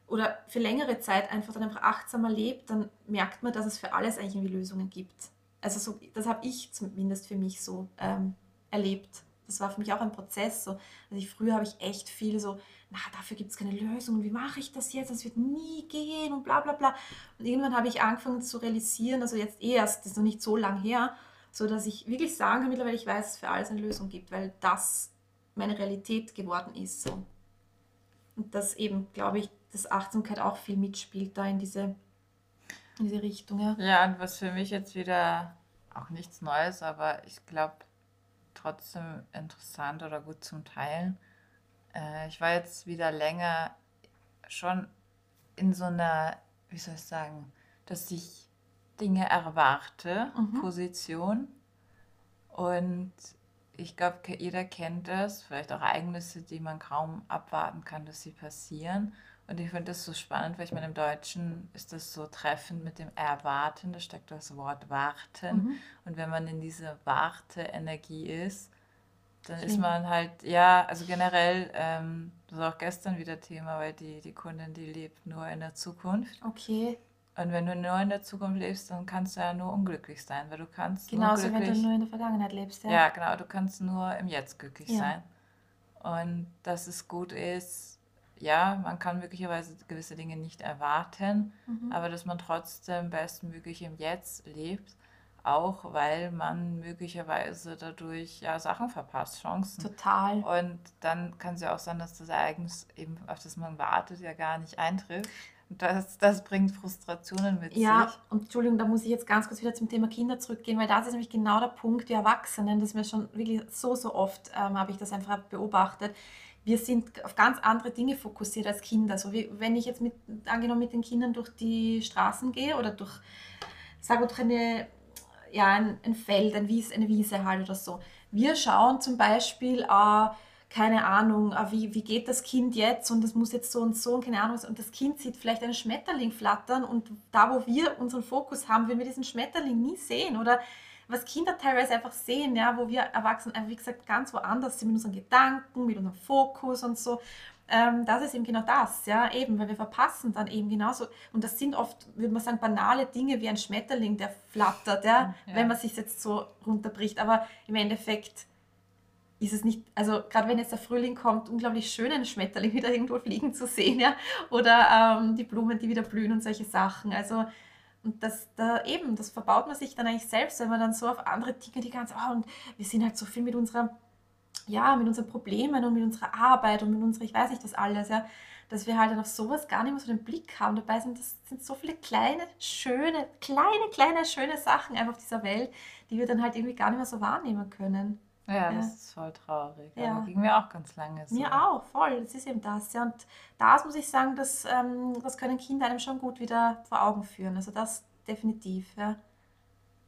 oder für längere Zeit einfach dann einfach achtsamer lebt, dann merkt man, dass es für alles eigentlich irgendwie Lösungen gibt also so, das habe ich zumindest für mich so ähm, erlebt. Das war für mich auch ein Prozess. So. Also ich, früher habe ich echt viel so, na, dafür gibt es keine Lösung. Wie mache ich das jetzt? Das wird nie gehen und bla bla bla. Und irgendwann habe ich angefangen zu realisieren, also jetzt eh erst, das ist noch nicht so lang her, so dass ich wirklich sagen kann mittlerweile, ich weiß, dass es für alles eine Lösung gibt, weil das meine Realität geworden ist. So. Und dass eben, glaube ich, dass Achtsamkeit auch viel mitspielt da in diese in diese Richtung, ja. Ja, und was für mich jetzt wieder auch nichts Neues, aber ich glaube trotzdem interessant oder gut zum Teilen. Äh, ich war jetzt wieder länger schon in so einer, wie soll ich sagen, dass ich Dinge erwarte, mhm. Position. Und ich glaube, jeder kennt das, vielleicht auch Ereignisse, die man kaum abwarten kann, dass sie passieren. Und ich finde das so spannend, weil ich meine, im Deutschen ist das so treffend mit dem Erwarten, da steckt das Wort warten. Mhm. Und wenn man in dieser Warte-Energie ist, dann Schlimm. ist man halt, ja, also generell, ähm, das war auch gestern wieder Thema, weil die, die Kundin, die lebt nur in der Zukunft. Okay. Und wenn du nur in der Zukunft lebst, dann kannst du ja nur unglücklich sein, weil du kannst Genauso, nur glücklich, wenn du nur in der Vergangenheit lebst, ja. Ja, genau, du kannst nur im Jetzt glücklich ja. sein. Und dass es gut ist, ja, man kann möglicherweise gewisse Dinge nicht erwarten, mhm. aber dass man trotzdem bestmöglich im Jetzt lebt, auch weil man möglicherweise dadurch ja Sachen verpasst, Chancen. Total. Und dann kann es ja auch sein, dass das Ereignis, eben, auf das man wartet, ja gar nicht eintrifft. Und das, das bringt Frustrationen mit ja, sich. Ja, und Entschuldigung, da muss ich jetzt ganz kurz wieder zum Thema Kinder zurückgehen, weil das ist nämlich genau der Punkt, die Erwachsenen, das mir schon wirklich so, so oft, ähm, habe ich das einfach beobachtet wir sind auf ganz andere Dinge fokussiert als Kinder. Also wie, wenn ich jetzt mit, angenommen mit den Kindern durch die Straßen gehe oder durch, sage durch eine, ja, ein, ein Feld, ein Wies, eine Wiese halt oder so. Wir schauen zum Beispiel, äh, keine Ahnung, äh, wie, wie geht das Kind jetzt und das muss jetzt so und so und keine Ahnung. Und das Kind sieht vielleicht einen Schmetterling flattern und da, wo wir unseren Fokus haben, wenn wir diesen Schmetterling nie sehen oder was Kinder teilweise einfach sehen, ja, wo wir Erwachsenen einfach, wie gesagt, ganz woanders sind mit unseren Gedanken, mit unserem Fokus und so. Ähm, das ist eben genau das, ja, eben, weil wir verpassen dann eben genauso. Und das sind oft, würde man sagen, banale Dinge wie ein Schmetterling, der flattert, ja, ja. wenn man sich jetzt so runterbricht. Aber im Endeffekt ist es nicht, also gerade wenn jetzt der Frühling kommt, unglaublich schön, einen Schmetterling wieder irgendwo fliegen zu sehen, ja, oder ähm, die Blumen, die wieder blühen und solche Sachen. Also und das da eben, das verbaut man sich dann eigentlich selbst, wenn man dann so auf andere Dinge die ganze, oh, und wir sind halt so viel mit unserer, ja, mit unseren Problemen und mit unserer Arbeit und mit unserer, ich weiß nicht was alles, ja, dass wir halt dann auf sowas gar nicht mehr so den Blick haben. Dabei sind das sind so viele kleine, schöne, kleine, kleine, schöne Sachen einfach auf dieser Welt, die wir dann halt irgendwie gar nicht mehr so wahrnehmen können. Ja, ja. das ist voll traurig. Ja. Aber ging mir auch ganz lange so. Mir auch, voll. Das ist eben das. Ja. Und das muss ich sagen, das, ähm, das können Kinder einem schon gut wieder vor Augen führen. Also das definitiv, ja.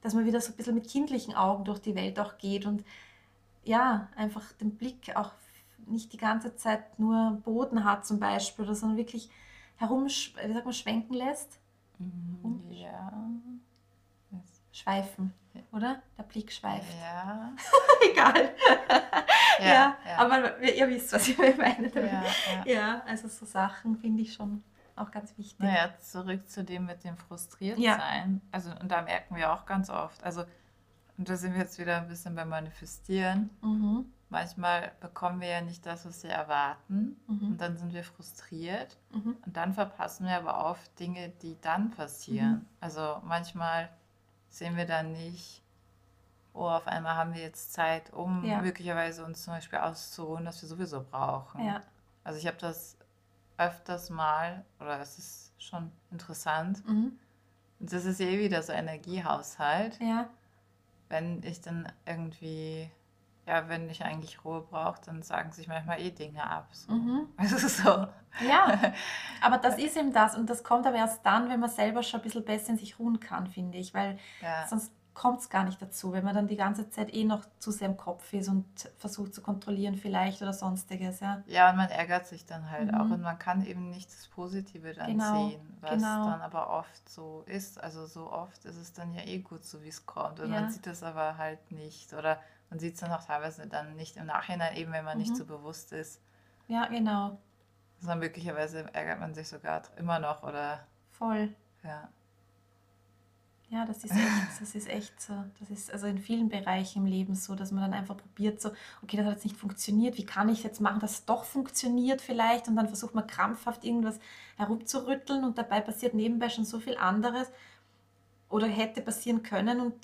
Dass man wieder so ein bisschen mit kindlichen Augen durch die Welt auch geht und ja, einfach den Blick auch nicht die ganze Zeit nur Boden hat zum Beispiel, sondern wirklich herum, wie sagt man, schwenken lässt. Mhm, ja. Schweifen oder? Der Blick schweift. Ja. Egal. Ja, ja, ja, aber ihr wisst, was ich meine. Ja, ja. also so Sachen finde ich schon auch ganz wichtig. Naja, zurück zu dem mit dem Frustriertsein. Also, und da merken wir auch ganz oft, also, und da sind wir jetzt wieder ein bisschen beim Manifestieren. Mhm. Manchmal bekommen wir ja nicht das, was wir erwarten. Mhm. Und dann sind wir frustriert. Mhm. Und dann verpassen wir aber oft Dinge, die dann passieren. Mhm. Also manchmal sehen wir dann nicht, oh, auf einmal haben wir jetzt Zeit, um ja. möglicherweise uns zum Beispiel auszuruhen, was wir sowieso brauchen. Ja. Also ich habe das öfters mal, oder es ist schon interessant, mhm. das ist eh wieder so Energiehaushalt. Ja. Wenn ich dann irgendwie, ja, wenn ich eigentlich Ruhe brauche, dann sagen sich manchmal eh Dinge ab. So. Mhm. Also so. Ja, aber das ist eben das. Und das kommt aber erst dann, wenn man selber schon ein bisschen besser in sich ruhen kann, finde ich. Weil ja. sonst kommt es gar nicht dazu, wenn man dann die ganze Zeit eh noch zu sehr im Kopf ist und versucht zu kontrollieren vielleicht oder sonstiges, ja. Ja, und man ärgert sich dann halt mhm. auch und man kann eben nicht das Positive dann genau. sehen, was genau. dann aber oft so ist. Also so oft ist es dann ja eh gut, so wie es kommt und ja. man sieht das aber halt nicht oder man sieht es dann auch teilweise dann nicht im Nachhinein, eben wenn man mhm. nicht so bewusst ist. Ja, genau. Sondern möglicherweise ärgert man sich sogar immer noch oder... Voll. Ja. Ja, das ist echt, das ist echt so. Das ist also in vielen Bereichen im Leben so, dass man dann einfach probiert, so, okay, das hat jetzt nicht funktioniert, wie kann ich jetzt machen, dass es doch funktioniert vielleicht? Und dann versucht man krampfhaft irgendwas herumzurütteln und dabei passiert nebenbei schon so viel anderes oder hätte passieren können und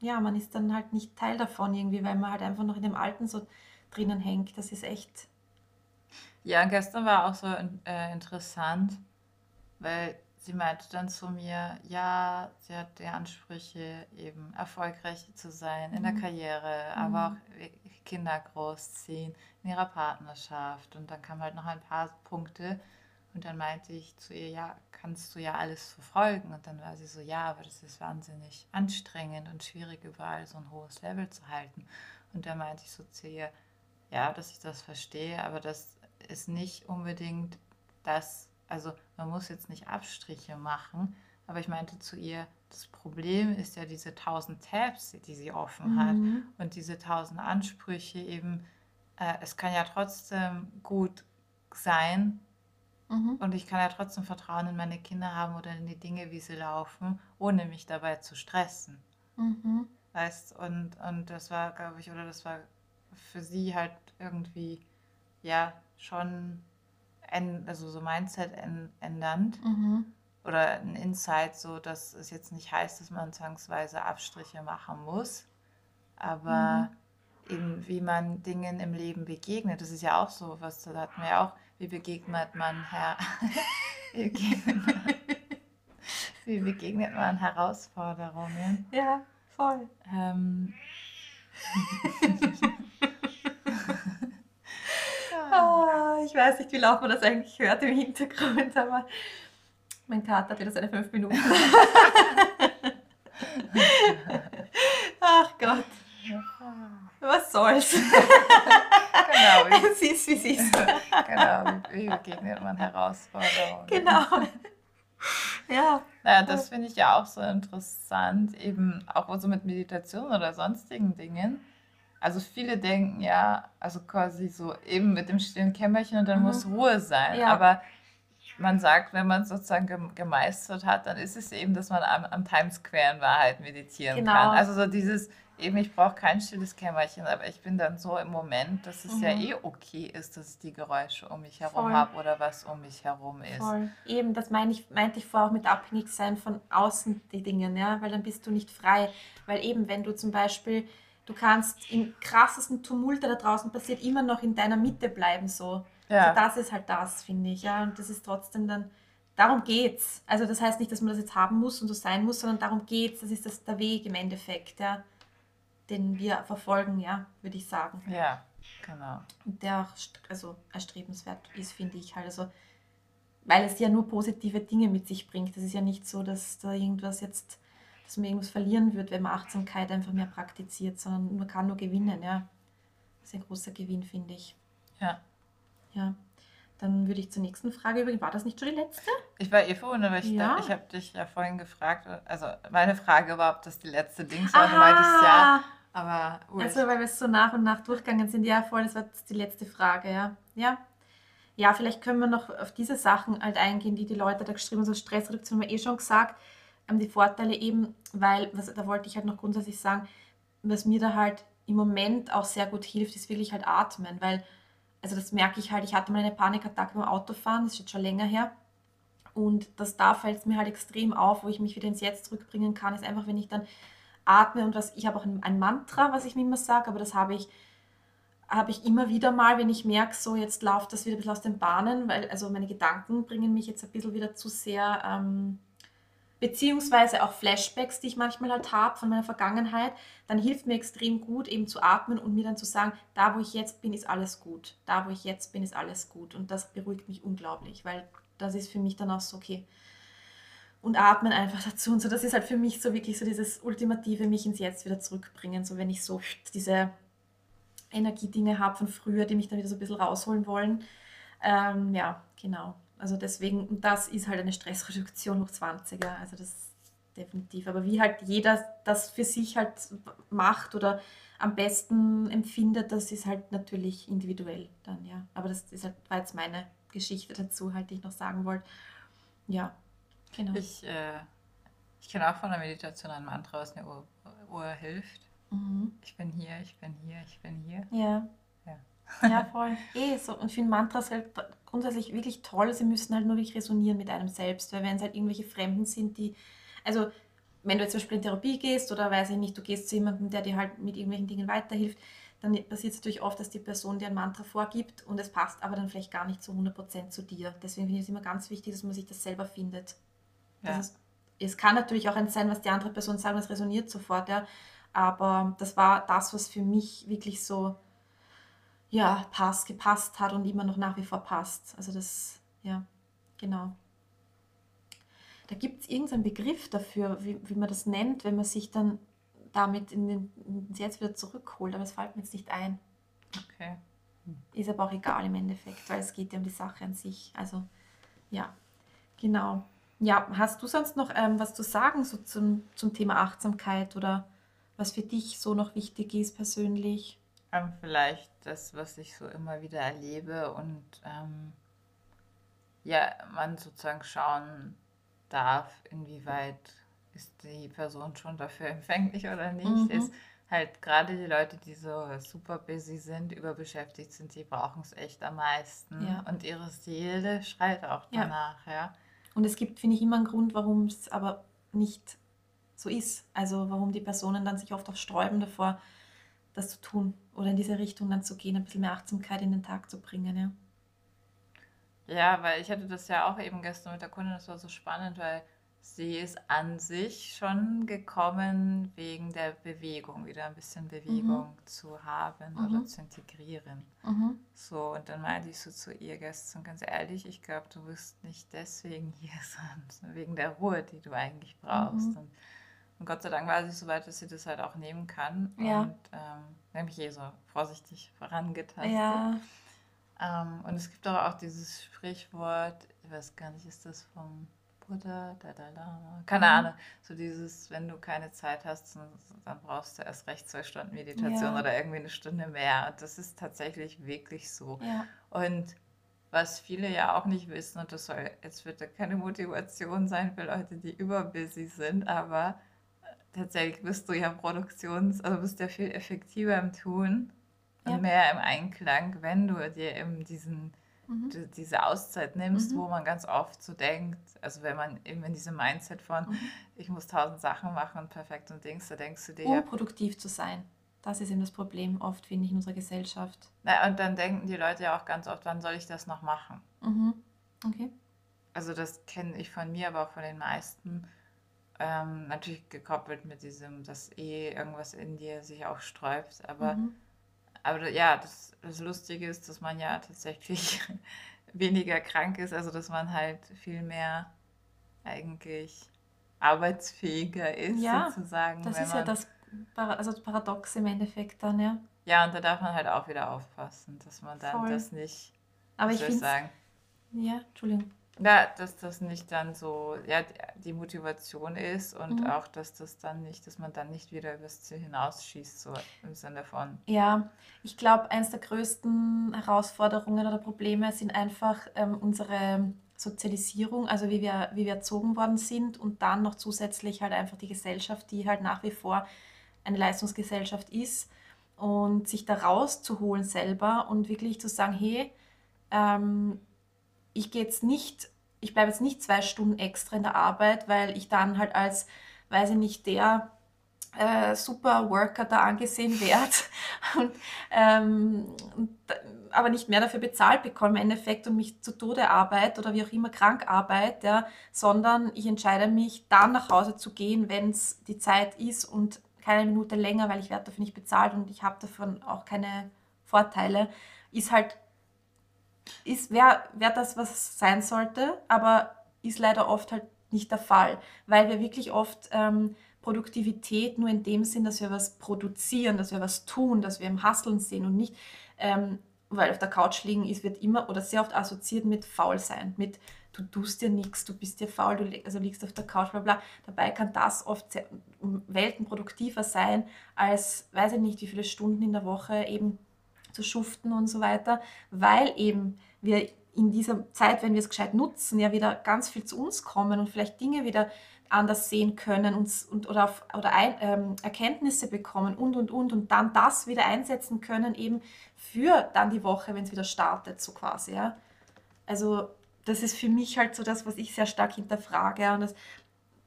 ja, man ist dann halt nicht Teil davon irgendwie, weil man halt einfach noch in dem Alten so drinnen hängt. Das ist echt. Ja, gestern war auch so äh, interessant, weil sie meinte dann zu mir, ja, sie hat die Ansprüche, eben erfolgreich zu sein in der mhm. Karriere, mhm. aber auch Kinder großziehen, in ihrer Partnerschaft. Und dann kamen halt noch ein paar Punkte. Und dann meinte ich zu ihr, ja, kannst du ja alles verfolgen. Und dann war sie so, ja, aber das ist wahnsinnig anstrengend und schwierig, überall so ein hohes Level zu halten. Und dann meinte ich so zu ihr, ja, dass ich das verstehe, aber das ist nicht unbedingt das, also man muss jetzt nicht Abstriche machen, aber ich meinte zu ihr, das Problem ist ja diese tausend Tabs, die sie offen hat mhm. und diese tausend Ansprüche eben, äh, es kann ja trotzdem gut sein mhm. und ich kann ja trotzdem Vertrauen in meine Kinder haben oder in die Dinge, wie sie laufen, ohne mich dabei zu stressen. Mhm. Weißt, und, und das war, glaube ich, oder das war für sie halt irgendwie, ja, schon also so Mindset ändernd mhm. oder ein Insight, so dass es jetzt nicht heißt, dass man zwangsweise Abstriche machen muss, aber mhm. eben wie man Dingen im Leben begegnet, das ist ja auch so, was da hatten wir auch, wie begegnet man Herr, wie begegnet man Herausforderungen? Ja, voll. Ähm, Oh, ich weiß nicht, wie laut man das eigentlich hört im Hintergrund, aber mein Kater hat wieder seine fünf Minuten. Gott. Was soll's? Genau, wie, es ist, wie es ist. genau, wie, wie begegnet man Herausforderungen? Genau. Ja. Naja, das finde ich ja auch so interessant, eben auch so mit Meditation oder sonstigen Dingen. Also viele denken ja, also quasi so eben mit dem stillen Kämmerchen und dann Mhm. muss Ruhe sein. Ja. Aber man sagt, wenn man es sozusagen gem- gemeistert hat, dann ist es eben, dass man am, am Times Square in Wahrheit meditieren Genau. kann. Also so dieses, eben ich brauche kein stilles Kämmerchen, aber ich bin dann so im Moment, dass es ja Mhm. eh okay ist, dass ich die Geräusche um mich herum habe oder was um mich herum ist. Voll. Eben, das meine ich, meinte ich vorher auch mit abhängig sein von außen die Dinge, ja, weil dann bist du nicht frei. Weil eben, wenn du zum Beispiel, du kannst im krassesten Tumult, der da draußen passiert, immer noch in deiner Mitte bleiben, so. Ja. Also das ist halt das, finde ich, ja, und das ist trotzdem dann, darum geht's. Also das heißt nicht, dass man das jetzt haben muss und so sein muss, sondern darum geht's, das ist das, der Weg im Endeffekt, ja, den wir verfolgen, ja, würde ich sagen. Ja, genau. Und der auch also erstrebenswert ist, finde ich halt. Also, weil es ja nur positive Dinge mit sich bringt. Es ist ja nicht so, dass da irgendwas jetzt, dass man irgendwas verlieren wird, wenn man Achtsamkeit einfach mehr praktiziert, sondern man kann nur gewinnen, ja. Das ist ein großer Gewinn, finde ich. Ja. Ja. Dann würde ich zur nächsten Frage übergehen. War das nicht schon die letzte? Ich war eh verwundert, weil ich, Ja. ich habe dich ja vorhin gefragt, also meine Frage war, ob das die letzte Dings war, du meintest ja, aber ui, Also, weil wir es so nach und nach durchgegangen sind. Ja, voll, das war die letzte Frage, ja. Ja. Ja, vielleicht können wir noch auf diese Sachen halt eingehen, die die Leute da geschrieben haben. Also Stressreduktion haben wir eh schon gesagt. Die Vorteile eben, weil, was, da wollte ich halt noch grundsätzlich sagen, was mir da halt im Moment auch sehr gut hilft, ist wirklich halt atmen, weil, also das merke ich halt, ich hatte mal eine Panikattacke beim Autofahren, das ist jetzt schon länger her. Und das da fällt es mir halt extrem auf, wo ich mich wieder ins Jetzt zurückbringen kann, ist einfach, wenn ich dann atme und was, ich habe auch ein, ein Mantra, was ich mir immer sage, aber das habe ich, habe ich immer wieder mal, wenn ich merke, so jetzt läuft das wieder ein bisschen aus den Bahnen, weil also meine Gedanken bringen mich jetzt ein bisschen wieder zu sehr, ähm, beziehungsweise auch Flashbacks, die ich manchmal halt habe von meiner Vergangenheit, dann hilft mir extrem gut, eben zu atmen und mir dann zu sagen, da wo ich jetzt bin, ist alles gut. Da wo ich jetzt bin, ist alles gut. Und das beruhigt mich unglaublich, weil das ist für mich dann auch so, okay. Und atmen einfach dazu und so. Das ist halt für mich so wirklich so dieses ultimative, mich ins Jetzt wieder zurückbringen. So wenn ich so diese Energiedinge habe von früher, die mich dann wieder so ein bisschen rausholen wollen. Ähm, ja, genau. Also deswegen, und das ist halt eine Stressreduktion hoch 20er, also das definitiv. Aber wie halt jeder das für sich halt macht oder am besten empfindet, das ist halt natürlich individuell dann, ja. Aber das ist halt, war jetzt meine Geschichte dazu, halt, die ich noch sagen wollte. Ja, genau. ich, äh, ich kenne auch von der Meditation ein Mantra, was mir Uhr, Uhr hilft. Mhm. Ich bin hier, ich bin hier, ich bin hier. Ja. Ja. Voll. Eh, so. Und ich finde Mantras halt grundsätzlich wirklich toll. Sie müssen halt nur wirklich resonieren mit einem selbst. Weil wenn es halt irgendwelche Fremden sind, die, also wenn du jetzt zum Beispiel in Therapie gehst oder weiß ich nicht, du gehst zu jemandem, der dir halt mit irgendwelchen Dingen weiterhilft, dann passiert es natürlich oft, dass die Person dir ein Mantra vorgibt und es passt aber dann vielleicht gar nicht zu 100% zu dir. Deswegen finde ich es immer ganz wichtig, dass man sich das selber findet. Das Ja. ist, es kann natürlich auch eins sein, was die andere Person sagt, das resoniert sofort, ja. Aber das war das, was für mich wirklich so, ja, passt, gepasst hat und immer noch nach wie vor passt. Also das, ja, genau. Da gibt es irgendeinen Begriff dafür, wie, wie man das nennt, wenn man sich dann damit in den, ins Jetzt wieder zurückholt, aber es fällt mir jetzt nicht ein. Okay. Ist aber auch egal im Endeffekt, weil es geht ja um die Sache an sich. Also, ja, genau. Ja, hast du sonst noch ähm, was zu sagen so zum, zum Thema Achtsamkeit oder was für dich so noch wichtig ist persönlich? Ähm, vielleicht das, was ich so immer wieder erlebe und ähm, ja, man sozusagen schauen darf, inwieweit ist die Person schon dafür empfänglich oder nicht, Mhm. ist halt gerade die Leute, die so super busy sind, überbeschäftigt sind, die brauchen es echt am meisten. Ja. Und ihre Seele schreit auch Ja. danach, ja. Und es gibt, finde ich, immer einen Grund, warum es aber nicht so ist. Also warum die Personen dann sich oft auch sträuben davor, das zu tun oder in diese Richtung dann zu gehen, ein bisschen mehr Achtsamkeit in den Tag zu bringen. Ja. Ja, weil ich hatte das ja auch eben gestern mit der Kundin, das war so spannend, weil sie ist an sich schon gekommen wegen der Bewegung, wieder ein bisschen Bewegung zu haben oder Mhm. zu integrieren. Mhm. So, und dann meinte ich so zu ihr gestern, ganz ehrlich, ich glaube, du bist nicht deswegen hier, sondern wegen der Ruhe, die du eigentlich brauchst. Mhm. Und Und Gott sei Dank war sie so weit, dass sie das halt auch nehmen kann. Ja. Und ähm, nämlich eh so vorsichtig vorangetastet. Ja. Ähm, und es gibt aber auch dieses Sprichwort, ich weiß gar nicht, ist das vom Buddha, Dalai Lama? Keine Mhm. Ahnung. So dieses, wenn du keine Zeit hast, dann dann brauchst du erst recht zwei Stunden Meditation Ja. oder irgendwie eine Stunde mehr. Und das ist tatsächlich wirklich so. Ja. Und was viele ja auch nicht wissen, und das soll jetzt bitte keine Motivation sein für Leute, die überbusy sind, aber tatsächlich bist du ja Produktions-, also bist ja viel effektiver im Tun und Ja. mehr im Einklang, wenn du dir eben diesen, Mhm. die- diese Auszeit nimmst, Mhm. wo man ganz oft so denkt, also wenn man eben in diesem Mindset von, Mhm. ich muss tausend Sachen machen und perfekt und Dings, da denkst du dir, Um ja, produktiv zu sein. Das ist eben das Problem oft, finde ich, in unserer Gesellschaft. na, und dann denken die Leute ja auch ganz oft, wann soll ich das noch machen? Mhm. Okay. Also das kenne ich von mir, aber auch von den meisten. Ähm, natürlich gekoppelt mit diesem, dass eh irgendwas in dir sich auch sträubt. Aber, Mhm. aber ja, das, das Lustige ist, dass man ja tatsächlich weniger krank ist, also dass man halt viel mehr eigentlich arbeitsfähiger ist, Ja, sozusagen. Das ist ja man, das Para also das Paradox im Endeffekt dann, ja. ja, und da darf man halt auch wieder aufpassen, dass man dann Voll. das nicht, Aber ich finde sagen, ja, Entschuldigung. Ja, dass das nicht dann so, ja, die Motivation ist und Mhm. auch, dass das dann nicht, dass man dann nicht wieder übers Ziel hinausschießt, so im Sinne von, Ja, ich glaube, eines der größten Herausforderungen oder Probleme sind einfach ähm, unsere Sozialisierung, also wie wir, wie wir erzogen worden sind und dann noch zusätzlich halt einfach die Gesellschaft, die halt nach wie vor eine Leistungsgesellschaft ist und sich da rauszuholen selber und wirklich zu sagen, hey, ähm, ich gehe jetzt nicht, ich bleibe jetzt nicht zwei Stunden extra in der Arbeit, weil ich dann halt als, weiß ich nicht, der äh, super Worker da angesehen werde und, ähm, und, aber nicht mehr dafür bezahlt bekomme im Endeffekt und mich zu Tode arbeite oder wie auch immer krank arbeite, ja, sondern ich entscheide mich dann nach Hause zu gehen, wenn es die Zeit ist und keine Minute länger, weil ich werde dafür nicht bezahlt und ich habe davon auch keine Vorteile, ist halt ist, wäre wär das, was sein sollte, aber ist leider oft halt nicht der Fall, weil wir wirklich oft ähm, Produktivität nur in dem Sinn, dass wir was produzieren, dass wir was tun, dass wir im Hasseln sehen und nicht, ähm, weil auf der Couch liegen ist, wird immer oder sehr oft assoziiert mit faul sein, mit du tust dir nichts, du bist dir faul, du also liegst auf der Couch, bla bla. Dabei kann das oft sehr, um Welten produktiver sein, als weiß ich nicht, wie viele Stunden in der Woche eben zu schuften und so weiter, weil eben wir in dieser Zeit, wenn wir es gescheit nutzen, ja wieder ganz viel zu uns kommen und vielleicht Dinge wieder anders sehen können uns, und, oder, auf, oder ein, ähm, Erkenntnisse bekommen und, und, und und dann das wieder einsetzen können eben für dann die Woche, wenn es wieder startet, so quasi, ja. Also das ist für mich halt so das, was ich sehr stark hinterfrage und das,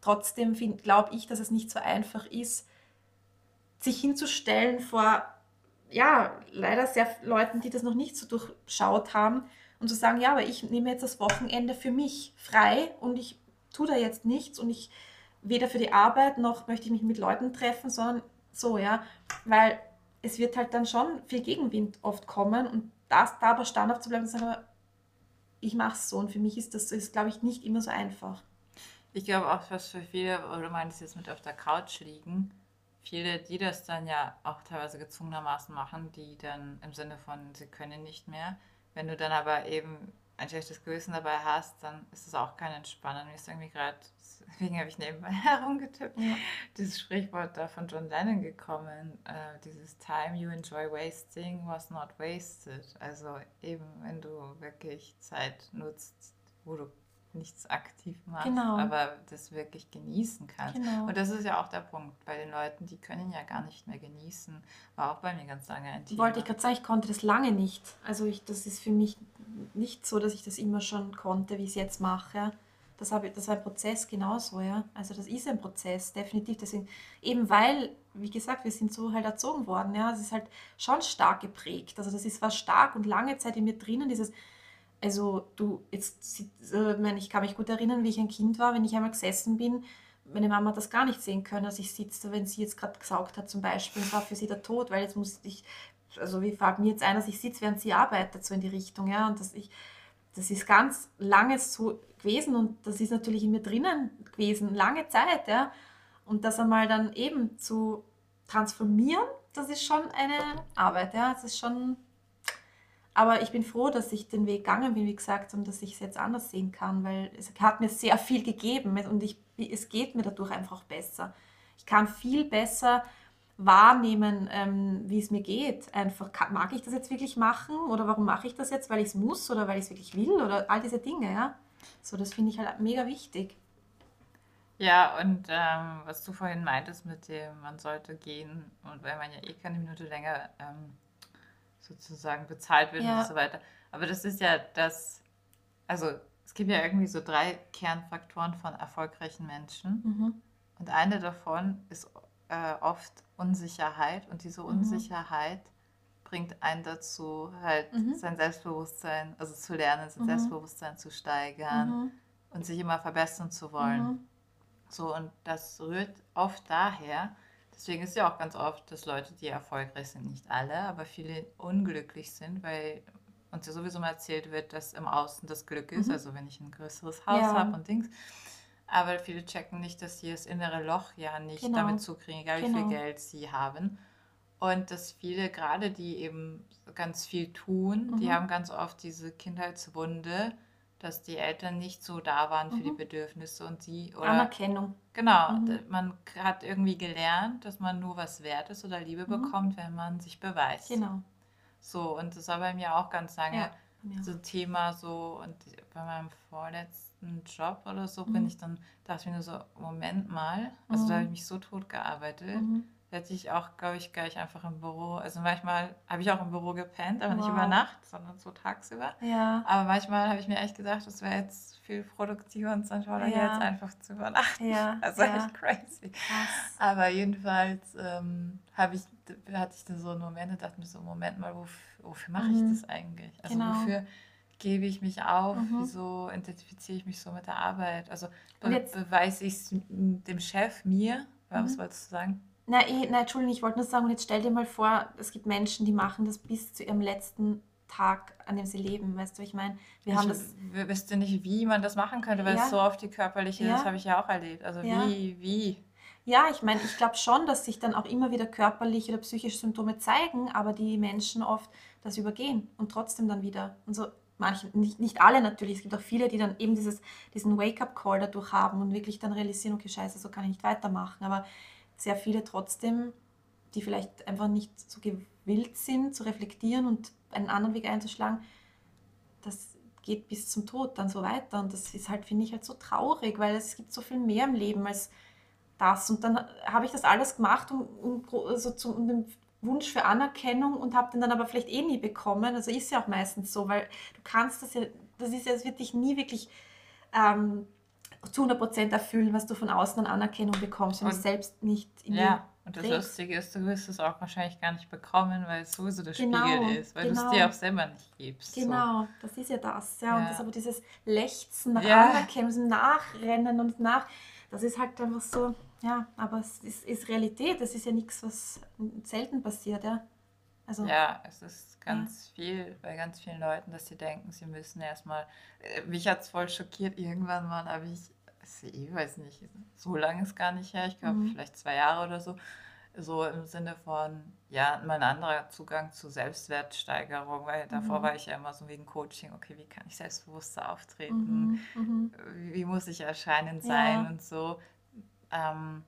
trotzdem glaube ich, dass es nicht so einfach ist, sich hinzustellen vor ja, leider sehr Leuten, die das noch nicht so durchschaut haben und zu sagen, ja, aber ich nehme jetzt das Wochenende für mich frei und ich tue da jetzt nichts und ich weder für die Arbeit noch möchte ich mich mit Leuten treffen, sondern so, ja, weil es wird halt dann schon viel Gegenwind oft kommen und das da aber standhaft zu bleiben und zu sagen, ich mache es so und für mich ist das, ist, glaube ich, nicht immer so einfach. ich glaube auch, was für viele, oder du meinst jetzt mit auf der Couch liegen, viele, die das dann ja auch teilweise gezwungenermaßen machen, die dann im Sinne von, sie können nicht mehr. Wenn du dann aber eben ein schlechtes Gewissen dabei hast, dann ist es auch kein Entspannen. Mir ist irgendwie gerade, deswegen habe ich nebenbei herumgetippt, Ja. dieses Sprichwort da von John Lennon gekommen, äh, dieses Time you enjoy wasting was not wasted. Also eben, wenn du wirklich Zeit nutzt, wo du nichts aktiv machst, Genau. aber das wirklich genießen kannst. Genau. Und das ist ja auch der Punkt bei den Leuten, die können ja gar nicht mehr genießen. War auch bei mir ganz lange ein Thema. Wollte ich gerade sagen, ich konnte das lange nicht. Also ich, das ist für mich nicht so, dass ich das immer schon konnte, wie ich es jetzt mache. ja. Das, habe, das war ein Prozess genauso, ja. Also das ist ein Prozess, definitiv. Deswegen, eben weil, wie gesagt, wir sind so halt erzogen worden, ja. Es ist halt schon stark geprägt. Also das ist was stark und lange Zeit in mir drinnen, dieses, also du, jetzt, äh, ich kann mich gut erinnern, wie ich ein Kind war, wenn ich einmal gesessen bin, meine Mama hat das gar nicht sehen können, dass ich sitze, wenn sie jetzt gerade gesaugt hat zum Beispiel. Es war für sie der Tod, weil jetzt musste ich, also wie fällt mir jetzt ein, dass ich sitze, während sie arbeitet, so in die Richtung, ja, und dass ich, das ist ganz lange so gewesen und das ist natürlich in mir drinnen gewesen, lange Zeit, ja, Und das einmal dann eben zu transformieren, das ist schon eine Arbeit, ja. Es ist schon. Aber ich bin froh, dass ich den Weg gegangen bin, wie gesagt, und dass ich es jetzt anders sehen kann, weil es hat mir sehr viel gegeben und ich, es geht mir dadurch einfach besser. Ich kann viel besser wahrnehmen, ähm, wie es mir geht. Einfach, mag ich das jetzt wirklich machen oder warum mache ich das jetzt, weil ich es muss oder weil ich es wirklich will oder all diese Dinge, ja. So, das finde ich halt mega wichtig. Ja, und ähm, was du vorhin meintest mit dem, man sollte gehen und weil man ja eh keine Minute länger ähm, sozusagen bezahlt wird ja. und so weiter. Aber das ist ja das, also es gibt ja irgendwie so drei Kernfaktoren von erfolgreichen Menschen. Mhm. Und eine davon ist äh, oft Unsicherheit und diese mhm. Unsicherheit mhm. bringt einen dazu, halt mhm. sein Selbstbewusstsein, also zu lernen, sein mhm. Selbstbewusstsein zu steigern mhm. und sich immer verbessern zu wollen. So, und das rührt oft daher, deswegen ist ja auch ganz oft, dass Leute, die erfolgreich sind, nicht alle, aber viele unglücklich sind, weil uns ja sowieso mal erzählt wird, dass im Außen das Glück ist, also wenn ich ein größeres Haus ja. habe und Dings aber viele checken nicht, dass sie das innere Loch ja nicht genau. damit zukriegen, egal genau. wie viel genau. Geld sie haben. Und dass viele, gerade die eben ganz viel tun, mhm. die haben ganz oft diese Kindheitswunde, dass die Eltern nicht so da waren für mhm. die Bedürfnisse und sie oder Anerkennung. Genau, mhm. man hat irgendwie gelernt, dass man nur was wert ist oder Liebe mhm. bekommt, wenn man sich beweist. Genau. So und das war bei mir auch ganz lange ja. So ein Thema so und bei meinem vorletzten Job oder so, mhm. bin ich dann, dachte ich mir nur so, Moment mal, also mhm. da habe ich mich so tot gearbeitet. Hätte ich auch, glaube ich, gleich einfach im Büro. Also manchmal habe ich auch im Büro gepennt, aber wow. nicht über Nacht, sondern so tagsüber. Ja. Aber manchmal habe ich mir echt gedacht, das wäre jetzt viel produktiver und dann ja. jetzt einfach zu übernachten. Ja. Also ja. echt crazy. Krass. Aber jedenfalls ähm, habe ich, hatte ich dann so einen Moment und dachte mir so, Moment mal, wofür, wofür mache ich mhm. das eigentlich? Also genau. wofür gebe ich mich auf, mhm. wieso identifiziere ich mich so mit der Arbeit? Also be jetzt, beweise ich es dem Chef, mir? Was mhm. wolltest du sagen? Na, eh, na, Entschuldigung, ich wollte nur sagen, jetzt stell dir mal vor, es gibt Menschen, die machen das bis zu ihrem letzten Tag, an dem sie leben, weißt du, ich meine, wir ich haben das... Wüsste nicht, wie man das machen könnte, weil ja. es so oft die körperliche, ja. das habe ich ja auch erlebt. Also ja. wie, wie? Ja, ich meine, ich glaube schon, dass sich dann auch immer wieder körperliche oder psychische Symptome zeigen, aber die Menschen oft das übergehen und trotzdem dann wieder. Und so, manche, nicht, nicht alle natürlich, es gibt auch viele, die dann eben dieses, diesen Wake-up-Call dadurch haben und wirklich dann realisieren, okay, scheiße, so kann ich nicht weitermachen. Aber sehr viele trotzdem, die vielleicht einfach nicht so gewillt sind, zu reflektieren und einen anderen Weg einzuschlagen, das geht bis zum Tod dann so weiter. Und das ist halt, finde ich, halt so traurig, weil es gibt so viel mehr im Leben als das. Und dann habe ich das alles gemacht, um, um, also zu, um den Wunsch für Anerkennung und habe den dann aber vielleicht eh nie bekommen. Also ist ja auch meistens so, weil du kannst das ja, das ist ja, es wird dich nie wirklich ähm, zu 100% erfüllen, was du von außen an Anerkennung bekommst, wenn du selbst nicht in Ja, und das Lustige ist, du wirst es auch wahrscheinlich gar nicht bekommen, weil es sowieso der genau, Spiegel ist, weil genau. du es dir auch selber nicht gibst. Genau, so. das ist ja das. Ja, ja. Und das aber dieses Lechzen nach ja. Anerkennung, Nachrennen und nach, das ist halt einfach so, ja, aber es ist, ist Realität, es ist ja nichts, was selten passiert, ja. Also, ja, es ist ganz ja. viel bei ganz vielen Leuten, dass sie denken, sie müssen erstmal. Äh, mich hat es voll schockiert. Irgendwann mal habe ich, ich weiß nicht, so lange ist gar nicht her, ich glaube mhm. vielleicht zwei Jahre oder so, so im Sinne von, ja, mein anderer Zugang zu Selbstwertsteigerung, weil davor mhm. war ich ja immer so wegen Coaching, okay, wie kann ich selbstbewusster auftreten, mhm. mhm. wie muss ich erscheinend sein ja. und so ähm,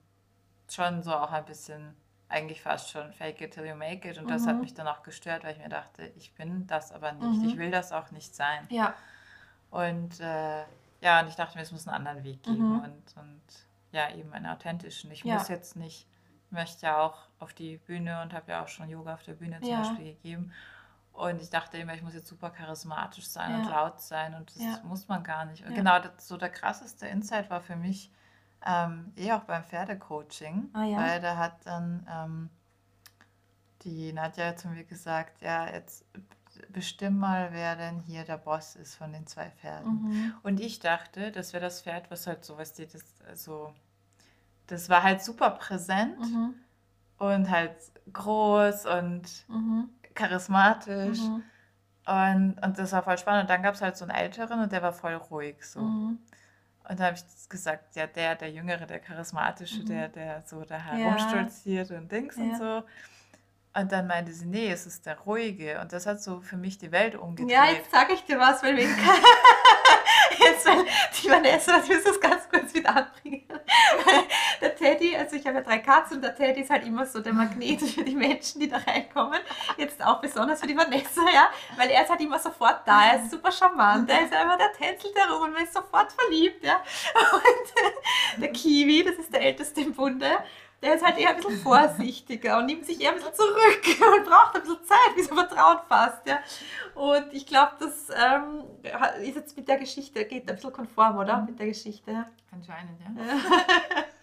schon so auch ein bisschen, eigentlich fast schon fake it till you make it. Und mhm. das hat mhm. mich dann auch gestört, weil ich mir dachte, ich bin das aber nicht. Mhm. Ich will das auch nicht sein. Ja. Und äh, ja, und ich dachte mir, es muss einen anderen Weg geben mhm. und, und ja, eben einen authentischen. Ich ja. muss jetzt nicht, ich möchte ja auch auf die Bühne und habe ja auch schon Yoga auf der Bühne zum ja. Beispiel gegeben. Und ich dachte immer, ich muss jetzt super charismatisch sein ja. und laut sein und das muss man gar nicht. Und genau, das, so der krasseste Insight war für mich, ähm, eh auch beim Pferdecoaching, ah, ja? weil da hat dann ähm, die Nadja zu mir gesagt, ja, jetzt bestimm mal, wer denn hier der Boss ist von den zwei Pferden. Mhm. Und ich dachte, das wäre das Pferd, was halt so, was die, das, also, das war halt super präsent mhm. und halt groß und mhm. charismatisch. Mhm. Und, und das war voll spannend. Und dann gab es halt so einen Älteren und der war voll ruhig so. Und da habe ich gesagt, ja, der, der Jüngere, der Charismatische, Mhm. der, der so da Ja. herumstolziert und Dings und Ja. so. Und dann meinte sie, nee, es ist der Ruhige. Und das hat so für mich die Welt umgedreht. Ja, jetzt sage ich dir was, weil wegen jetzt, weil die Vanessa, ich muss das ganz kurz wieder anbringen. Teddy, also ich habe ja drei Katzen und der Teddy ist halt immer so der Magnet für die Menschen, die da reinkommen. Jetzt auch besonders für die Vanessa, ja, weil er ist halt immer sofort da, er ist super charmant, er ist einfach, der tänzelt herum und man ist sofort verliebt, ja. Und der Kiwi, das ist der älteste im Bunde, der ist halt eher ein bisschen vorsichtiger und nimmt sich eher ein bisschen zurück und braucht ein bisschen Zeit, bis er Vertrauen fasst. Ja. Und ich glaube, das ähm, ist jetzt mit der Geschichte, geht ein bisschen konform, oder? Mit der Geschichte. Anscheinend, ja.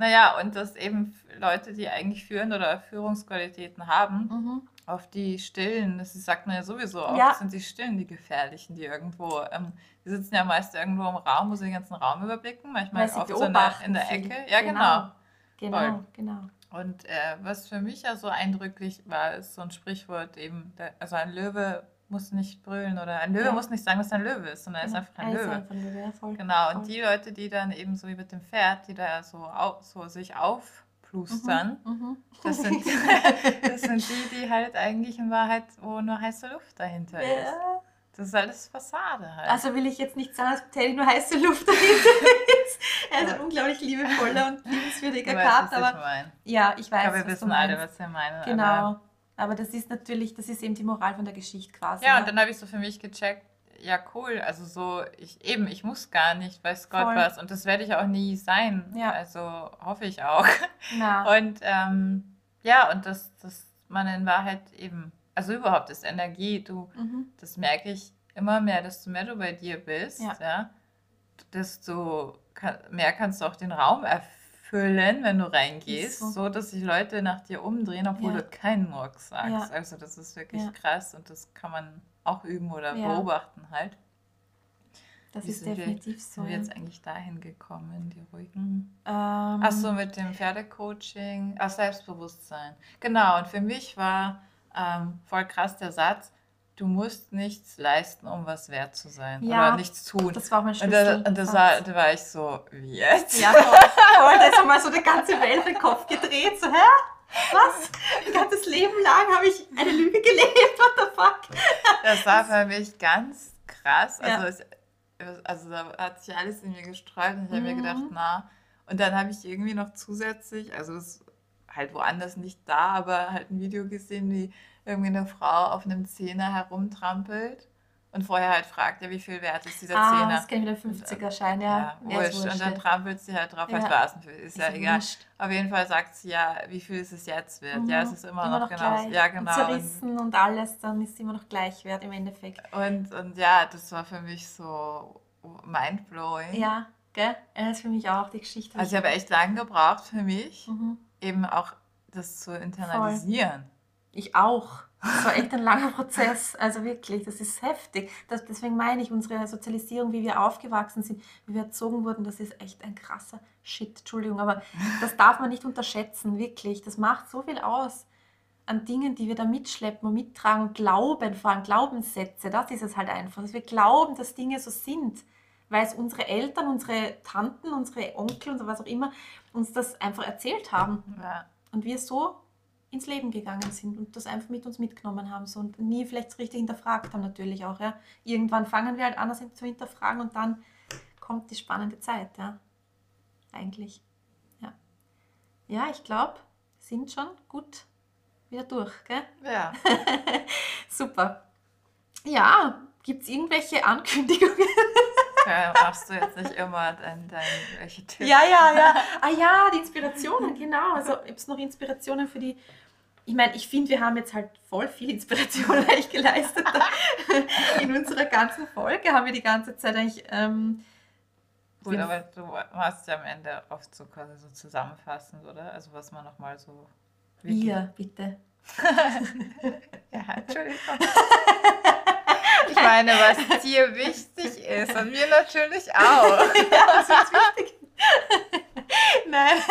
Naja, und dass eben Leute, die eigentlich führen oder Führungsqualitäten haben, Mhm. auf die Stillen, das sagt man ja sowieso oft, Ja. sind die Stillen die Gefährlichen, die irgendwo, ähm, die sitzen ja meist irgendwo im Raum, wo sie den ganzen Raum überblicken, manchmal Weil oft so in der, in der. Ecke. Ja, genau. Genau, Voll. genau. Und äh, was für mich ja so eindrücklich war, ist so ein Sprichwort eben, der, also ein Löwe muss nicht brüllen oder ein Löwe Ja. muss nicht sagen, dass er ein Löwe ist, sondern er ist genau. einfach ein Er ist Löwe. einfach ein Löwe, ja, voll. Genau, Voll. und die Leute, die dann eben so wie mit dem Pferd, die da so, au, so sich aufplustern, Mhm. Mhm. das, sind, das sind die, die halt eigentlich in Wahrheit, wo nur heiße Luft dahinter ist. Ja. Das ist alles Fassade halt. Also will ich jetzt nicht sagen, dass Teddy nur heiße Luft dahinter ist. Er ist ein unglaublich liebevoller und liebenswürdiger du weißt, Kat, was ich aber ja, ich weiß, glaube, wir wissen alle, was wir meinen. Aber, Genau. Aber das ist natürlich, das ist eben die Moral von der Geschichte quasi. ja, und dann habe ich so für mich gecheckt, ja cool, also so, ich eben, ich muss gar nicht, weiß Gott Voll. was. Und das werde ich auch nie sein. Ja. Also hoffe ich auch. Na, Und ähm, ja, und dass, dass man in Wahrheit eben, also überhaupt ist Energie, du, mhm. das merke ich immer mehr, desto mehr du bei dir bist, Ja. ja, desto mehr kannst du auch den Raum erfüllen, wenn du reingehst, so. so. dass sich Leute nach dir umdrehen, obwohl Ja. du keinen Murks sagst. Ja. Also das ist wirklich Ja. krass und das kann man auch üben oder beobachten halt. das Wie ist sind wir- definitiv so. Sind wir jetzt eigentlich dahin gekommen, die ruhigen? Ähm, Ach so, mit dem Pferdecoaching, ach, Selbstbewusstsein. Genau, und für mich war ähm, voll krass der Satz, du musst nichts leisten, um was wert zu sein Ja, oder nichts tun. Das war mein Und, Schlüssel. da, und das war, da war ich so, wie jetzt? Ja, voll. Da ist einmal so die ganze Welt den Kopf gedreht. So, hä? Was? Mein ganzes Leben lang habe ich eine Lüge gelebt. What the fuck? Das war für mich ganz krass. Ja. Also, es, also da hat sich alles in mir gestreut und ich habe mir Mhm. gedacht, na. Und dann habe ich irgendwie noch zusätzlich, also es halt woanders nicht da, aber halt ein Video gesehen, wie irgendwie eine Frau auf einem Zehner herumtrampelt und vorher halt fragt, ja, wie viel wert ist dieser Ah, Zehner? das kenne ich mit dem 50er-Schein, ja. Ja, wurscht. Und dann trampelt sie halt drauf, Ja. vielleicht war es ein Ist, Ist ja ja egal. wurscht. Auf jeden Fall sagt sie ja, wie viel ist es jetzt wert? Ja, es ist immer, noch, genau. gleich. Ja, genau. Und, zerrissen und alles, dann ist es immer noch gleich wert im Endeffekt. und, und ja, das war für mich so mindblowing. Ja, gell? Ja, Das ist für mich auch die Geschichte. Also ich habe echt lange gebraucht für mich, Mhm. Eben auch das zu internalisieren. Ich auch. Das war echt ein langer Prozess. Also wirklich, das ist heftig. Das, deswegen meine ich, unsere Sozialisierung, wie wir aufgewachsen sind, wie wir erzogen wurden, das ist echt ein krasser Shit. Entschuldigung, aber das darf man nicht unterschätzen, wirklich. Das macht so viel aus an Dingen, die wir da mitschleppen und mittragen und glauben, vor allem Glaubenssätze. Das ist es halt einfach, dass wir glauben, dass Dinge so sind, weil es unsere Eltern, unsere Tanten, unsere Onkel und was auch immer uns das einfach erzählt haben Ja. und wir so ins Leben gegangen sind und das einfach mit uns mitgenommen haben so, und nie vielleicht so richtig hinterfragt haben natürlich auch. Ja. Irgendwann fangen wir halt an, das zu hinterfragen und dann kommt die spannende Zeit, ja. Eigentlich. Ja, ja ich glaube, sind schon gut wieder durch, gell? ja. Super. Ja, gibt es irgendwelche Ankündigungen? Ja, machst du jetzt nicht immer dein, dein welche Tipps? Ja, ja, ja. Ah ja, die Inspirationen, genau. Also gibt es noch Inspirationen für die. Ich meine, ich finde, wir haben jetzt halt voll viel Inspiration eigentlich geleistet. In unserer ganzen Folge haben wir die ganze Zeit eigentlich. Ähm, Gut, aber du machst ja am Ende oft so quasi so zusammenfassend, oder? Also was man nochmal so... wir, bitte. Ja, Entschuldigung. Ich meine, was dir wichtig ist und mir natürlich auch. ja, das ist wichtig. Nein.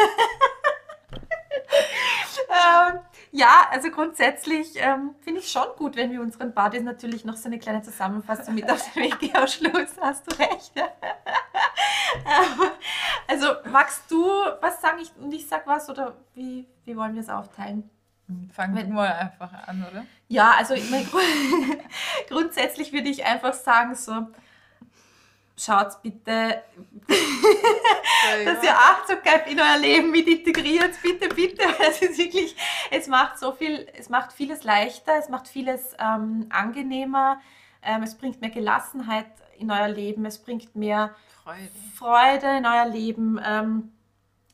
ähm, Ja, also grundsätzlich ähm, finde ich schon gut, wenn wir unseren Buddies natürlich noch so eine kleine Zusammenfassung mit auf den Weg gehen. Am Schluss hast du recht. also magst du was sagen ich, und ich sag was oder wie, wie wollen wir es aufteilen? Fangen wir mal einfach an, oder? Ja, also ich mein, grundsätzlich würde ich einfach sagen so, schaut bitte, dass ihr Achtsamkeit in euer Leben mit integriert. Bitte, bitte. Es ist wirklich, es macht so viel, es macht vieles leichter, es macht vieles ähm, angenehmer, ähm, es bringt mehr Gelassenheit in euer Leben, es bringt mehr Freude, Freude in euer Leben. Ähm,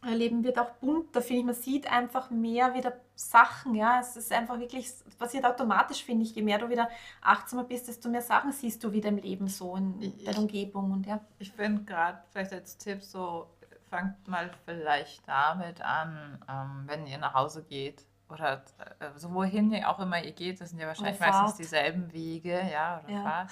euer Leben wird auch bunter, finde ich. Man sieht einfach mehr wieder Sachen, ja. Es ist einfach wirklich, es passiert automatisch, finde ich. Je mehr du wieder achtsamer bist, desto mehr Sachen siehst du wieder im Leben so, in ich, der Umgebung und ja. Ich finde gerade vielleicht als Tipp so, fangt mal vielleicht damit an, ähm, wenn ihr nach Hause geht oder äh, so wohin ihr auch immer ihr geht, das sind ja wahrscheinlich meistens dieselben Wege, ja, oder ja. Fahrt.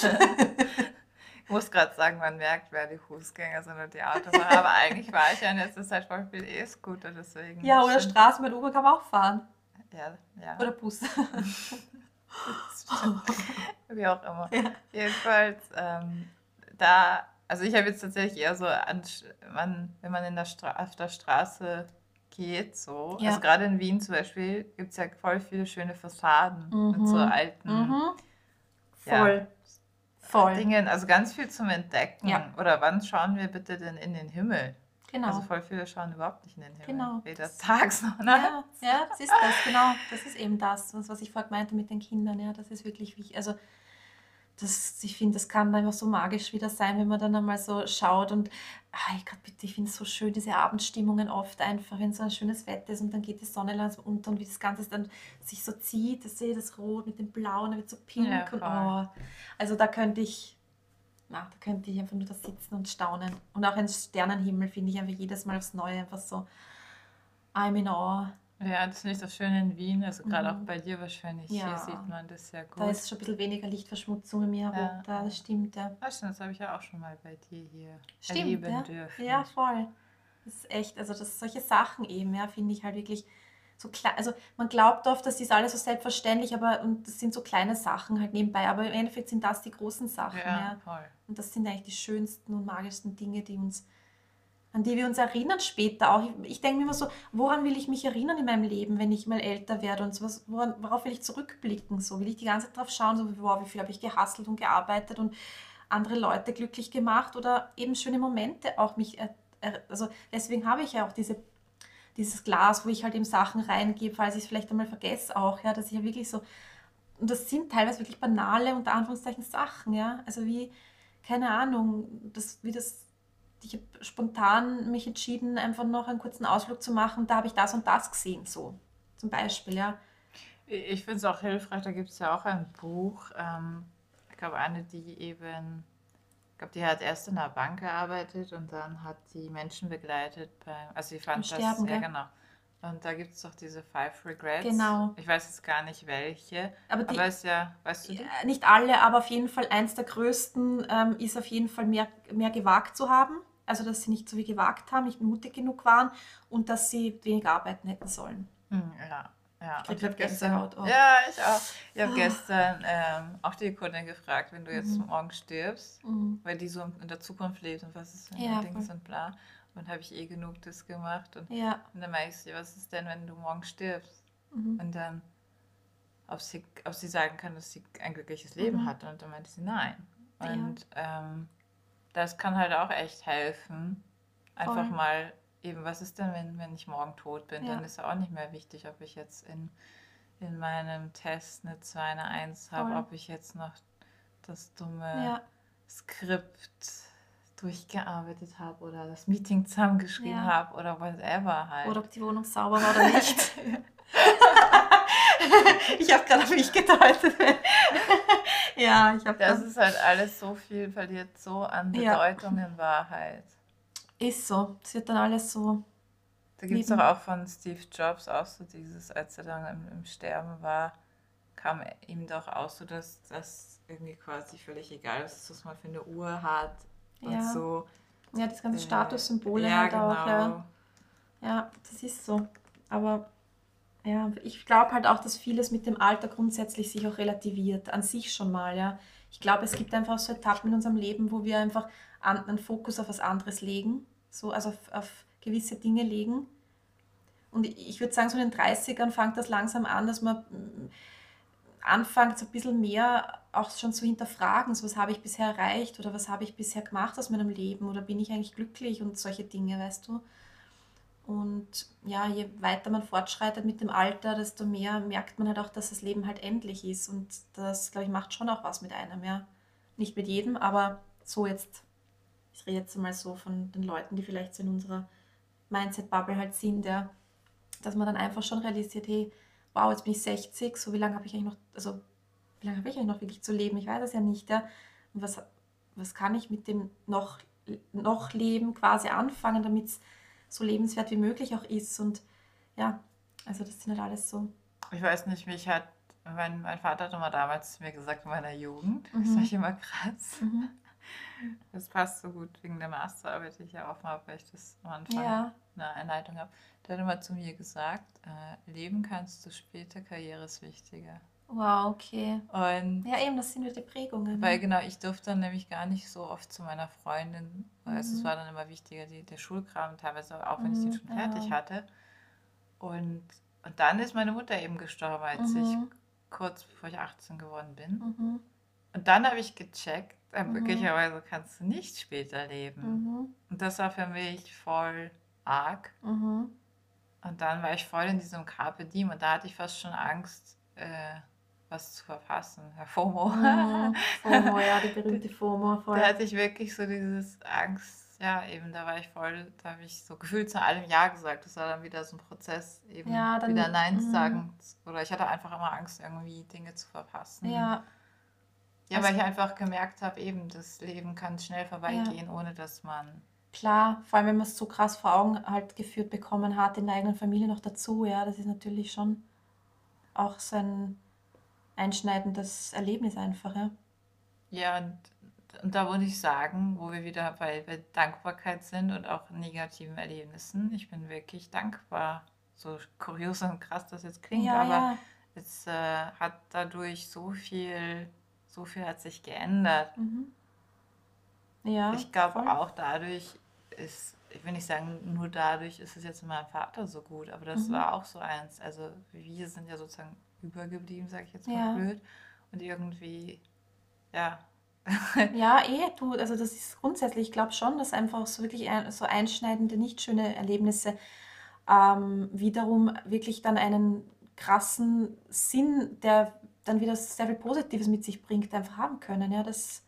Ich muss gerade sagen, man merkt, wer die Fußgänger sind und die Autofahrer. Aber eigentlich war ich ja in letzter Zeit voll viel E-Scooter, deswegen. Ja, oder Straßen mit Uber kann man auch fahren. Ja, ja. Oder Bus. Wie auch immer. Ja. Jedenfalls, ähm, da, also ich habe jetzt tatsächlich eher so, an, man, wenn man in der Stra auf der Straße geht, so, ja. also gerade in Wien zum Beispiel, gibt es ja voll viele schöne Fassaden mhm. mit so mhm. alten. Mhm. Voll. Ja, Voll. Dingen, also ganz viel zum Entdecken. Ja. Oder wann schauen wir bitte denn in den Himmel? Genau. Also voll viele schauen überhaupt nicht in den Himmel. Genau. Weder tags noch nachts. Ja, ja, das ist das, genau. Das ist eben das, was ich vorhin meinte mit den Kindern. Ja, das ist wirklich wichtig. Also das, ich finde, das kann einfach so magisch wieder sein, wenn man dann einmal so schaut und ach, ich, bitte, ich finde es so schön, diese Abendstimmungen oft einfach, wenn so ein schönes Wetter ist und dann geht die Sonne langsam unter und wie das Ganze dann sich so zieht, das sehe das Rot mit dem Blau und dann wird so pink ja, und oh. Also da könnte ich, na, da könnte ich einfach nur da sitzen und staunen. Und auch ein Sternenhimmel finde ich einfach jedes Mal aufs Neue einfach so I'm in awe. Ja, das finde ich das Schöne in Wien, also gerade mhm. auch bei dir wahrscheinlich. Ja. Hier sieht man das ja gut. Da ist schon ein bisschen weniger Lichtverschmutzung in mir herum. Ja. Da, das stimmt, ja. Ah, stimmt, das habe ich ja auch schon mal bei dir hier stimmt, erleben ja? dürfen. Ja, voll. Das ist echt, also das, solche Sachen eben, ja, finde ich halt wirklich so klar. Also man glaubt oft, das ist alles so selbstverständlich, aber und das sind so kleine Sachen halt nebenbei. Aber im Endeffekt sind das die großen Sachen. Ja, ja. Voll. Und das sind eigentlich die schönsten und magischsten Dinge, die uns an die wir uns erinnern später auch. Ich, ich denke mir immer so, woran will ich mich erinnern in meinem Leben, wenn ich mal älter werde und sowas, woran, worauf will ich zurückblicken? So will ich die ganze Zeit drauf schauen, so wow, wie viel habe ich gehasselt und gearbeitet und andere Leute glücklich gemacht oder eben schöne Momente auch mich, also deswegen habe ich ja auch diese, dieses Glas, wo ich halt eben Sachen reingebe, falls ich es vielleicht einmal vergesse auch, ja, dass ich ja wirklich so, und das sind teilweise wirklich banale, unter Anführungszeichen, Sachen, ja, also wie, keine Ahnung, das, wie das ich habe spontan mich entschieden, einfach noch einen kurzen Ausflug zu machen. Da habe ich das und das gesehen, so zum Beispiel, ja. Ich finde es auch hilfreich, da gibt es ja auch ein Buch, ähm, ich glaube eine, die eben, ich glaube, die hat erst in der Bank gearbeitet und dann hat die Menschen begleitet beim, also sie fand Sterben, das, ja gell? genau. Und da gibt es doch diese Five Regrets. Genau. Ich weiß jetzt gar nicht welche. Aber, die, aber ist ja, weißt du? Die? Nicht alle, aber auf jeden Fall eins der größten ähm, ist auf jeden Fall mehr, mehr gewagt zu haben also dass sie nicht so wie gewagt haben, nicht mutig genug waren und dass sie wenig arbeiten hätten sollen. Hm, ja. Ja, ich habe gestern, oh. ja, ich auch. Ich habe oh. gestern ähm, auch die Kundin gefragt, wenn du jetzt mhm. morgen stirbst, mhm. weil die so in der Zukunft lebt und was ist, wenn ja, Dinge sind, bla. Und habe ich eh genug das gemacht. Und, ja. und dann meinte ich sie, was ist denn, wenn du morgen stirbst? Mhm. Und dann, ob sie, ob sie sagen kann, dass sie ein glückliches Leben mhm. hat. Und dann meinte sie, nein. Und ja. ähm, das kann halt auch echt helfen. Einfach Voll. mal eben, was ist denn, wenn, wenn ich morgen tot bin? Ja. Dann ist ja auch nicht mehr wichtig, ob ich jetzt in, in meinem Test eine 2, eine 1 habe, ob ich jetzt noch das dumme ja. Skript durchgearbeitet habe oder das Meeting zusammengeschrieben ja. habe oder whatever halt. Oder ob die Wohnung sauber war oder nicht. ich habe gerade auf mich gedeutet. ja, ich habe das. ist halt alles so viel, verliert so an Bedeutung ja. in Wahrheit. Ist so. Es wird dann alles so. Da gibt es doch auch von Steve Jobs auch so dieses, als er dann im, im Sterben war, kam ihm doch auch so, dass das irgendwie quasi völlig egal ist, was man für eine Uhr hat und ja. so. Ja, das ganze äh, Statussymbole ja, halt genau. auch. Ja. ja, das ist so. Aber Ja, ich glaube halt auch, dass vieles mit dem Alter grundsätzlich sich auch relativiert, an sich schon mal, ja. Ich glaube, es gibt einfach so Etappen in unserem Leben, wo wir einfach einen Fokus auf was anderes legen, so, also auf, auf gewisse Dinge legen. Und ich würde sagen, so in den 30ern fängt das langsam an, dass man mm, anfängt, so ein bisschen mehr auch schon zu hinterfragen, so was habe ich bisher erreicht oder was habe ich bisher gemacht aus meinem Leben oder bin ich eigentlich glücklich und solche Dinge, weißt du. Und ja, je weiter man fortschreitet mit dem Alter, desto mehr merkt man halt auch, dass das Leben halt endlich ist. Und das, glaube ich, macht schon auch was mit einem, ja. Nicht mit jedem, aber so jetzt, ich rede jetzt mal so von den Leuten, die vielleicht so in unserer Mindset-Bubble halt sind, ja, dass man dann einfach schon realisiert, hey, wow, jetzt bin ich 60, so wie lange habe ich eigentlich noch, also wie lange habe ich eigentlich noch wirklich zu leben? Ich weiß es ja nicht, ja. Und was, was kann ich mit dem noch, noch Leben quasi anfangen, damit es so lebenswert wie möglich auch ist. Und ja, also das sind halt alles so. Ich weiß nicht, mich hat mein, mein Vater hat immer damals zu mir gesagt, in meiner Jugend, mhm. das war ich immer krass. Mhm. Das passt so gut wegen der Masterarbeit, die ich ja auch mal, weil ich das am Anfang ja. eine Einleitung habe. Der hat immer zu mir gesagt, äh, leben kannst du später, Karriere ist wichtiger. Wow, okay. Und ja, eben, das sind wieder die Prägungen. Weil ne? genau, ich durfte dann nämlich gar nicht so oft zu meiner Freundin, mhm. also es war dann immer wichtiger, die, der Schulkram, teilweise auch wenn ich den mhm, schon fertig ja. hatte. Und, und dann ist meine Mutter eben gestorben, als mhm. ich kurz bevor ich 18 geworden bin. Mhm. Und dann habe ich gecheckt, äh, mhm. möglicherweise kannst du nicht später leben. Mhm. Und das war für mich voll arg. Und dann war ich voll in diesem Carpe Diem und da hatte ich fast schon Angst, äh, was zu verpassen. Herr FOMO. Mhm. FOMO, ja, die berühmte FOMO. Voll. Da hatte ich wirklich so dieses Angst, ja, eben, da war ich voll, da habe ich so gefühlt zu allem Ja gesagt. Das war dann wieder so ein Prozess, eben ja, dann, wieder Nein zu mhm. sagen. Oder ich hatte einfach immer Angst, irgendwie Dinge zu verpassen. Ja. Ja, also, weil ich einfach gemerkt habe, eben, das Leben kann schnell vorbeigehen, ja. ohne dass man. Klar, vor allem wenn man es so krass vor Augen halt geführt bekommen hat, in der eigenen Familie noch dazu, ja, das ist natürlich schon auch so ein einschneidendes Erlebnis einfach. Ja, ja und, und da würde ich sagen, wo wir wieder bei, bei Dankbarkeit sind und auch negativen Erlebnissen, ich bin wirklich dankbar. So kurios und krass das jetzt klingt, ja, aber ja. es äh, hat dadurch so viel, so viel hat sich geändert. Mhm. Ja, ich glaube auch dadurch ist, ich will nicht sagen, nur dadurch ist es jetzt mit meinem Vater so gut, aber das mhm. war auch so eins. Also wir sind ja sozusagen übergeblieben, sage ich jetzt mal ja. blöd. Und irgendwie, ja. ja, eh, du, also das ist grundsätzlich, ich glaube schon, dass einfach so wirklich ein, so einschneidende, nicht schöne Erlebnisse ähm, wiederum wirklich dann einen krassen Sinn, der dann wieder sehr viel Positives mit sich bringt, einfach haben können. Ja, das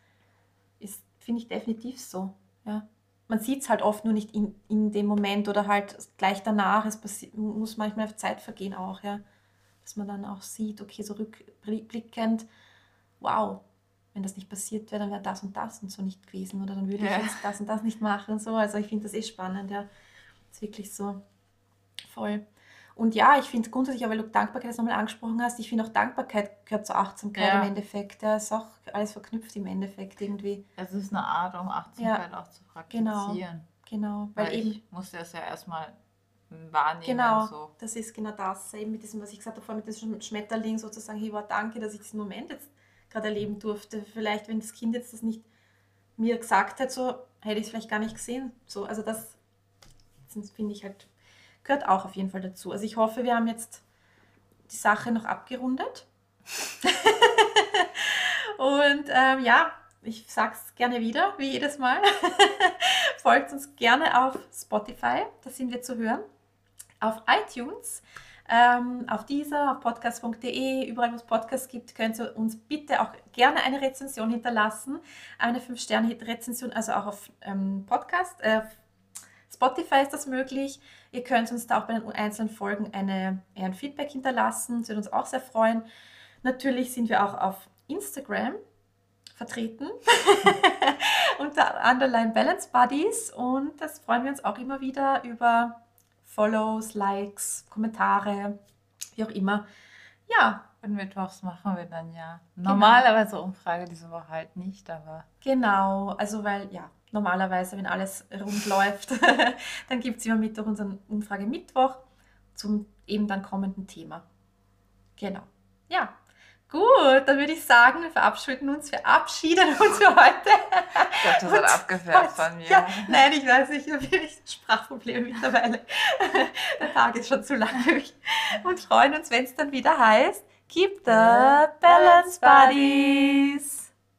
ist, finde ich, definitiv so. Ja. Man sieht es halt oft nur nicht in, in dem Moment oder halt gleich danach. Es muss manchmal Zeit vergehen auch, ja dass man dann auch sieht, okay, so rückblickend, wow, wenn das nicht passiert wäre, dann wäre das und das und so nicht gewesen oder dann würde ja. ich jetzt das und das nicht machen und so. Also ich finde das eh spannend, ja. Das ist wirklich so voll. Und ja, ich finde grundsätzlich, weil du Dankbarkeit jetzt nochmal angesprochen hast, ich finde auch Dankbarkeit gehört zur Achtsamkeit ja. im Endeffekt. Ja, ist auch alles verknüpft im Endeffekt irgendwie. Es ist eine Art, um Achtsamkeit ja. auch zu praktizieren. Genau, genau. Weil, weil eben, ich musste das ja erstmal wahrnehmen. Genau, so. das ist genau das. Eben mit diesem, was ich gesagt habe, mit diesem Schmetterling sozusagen, hey, wow, danke, dass ich diesen Moment jetzt gerade erleben durfte. Vielleicht, wenn das Kind jetzt das nicht mir gesagt hätte, so hätte ich es vielleicht gar nicht gesehen. So, also das finde ich halt, gehört auch auf jeden Fall dazu. Also ich hoffe, wir haben jetzt die Sache noch abgerundet. Und ähm, ja, ich sage es gerne wieder, wie jedes Mal. Folgt uns gerne auf Spotify, da sind wir zu hören auf iTunes, ähm, auf dieser, auf podcast.de, überall wo es Podcasts gibt, könnt ihr uns bitte auch gerne eine Rezension hinterlassen. Eine 5-Sterne-Rezension, also auch auf ähm, Podcast. Äh, Spotify ist das möglich. Ihr könnt uns da auch bei den einzelnen Folgen eine, ein Feedback hinterlassen. Das würde uns auch sehr freuen. Natürlich sind wir auch auf Instagram vertreten unter Underline Balance Buddies und das freuen wir uns auch immer wieder über Follows, Likes, Kommentare, wie auch immer. Ja. Und mittwochs machen wir dann ja genau. normalerweise genau. Umfrage, diese Woche halt nicht, aber. Genau, also weil ja, normalerweise, wenn alles rund läuft, dann gibt es immer Mittwoch unsere Umfrage Mittwoch zum eben dann kommenden Thema. Genau. Ja, Gut, dann würde ich sagen, wir verabschieden uns, verabschieden uns für heute. Ich glaube, das hat abgefärbt von mir. Ja, nein, ich weiß nicht, ich habe wirklich Sprachprobleme mittlerweile. Der Tag ist schon zu lang für mich. Und freuen uns, wenn es dann wieder heißt, Keep the Balance Buddies.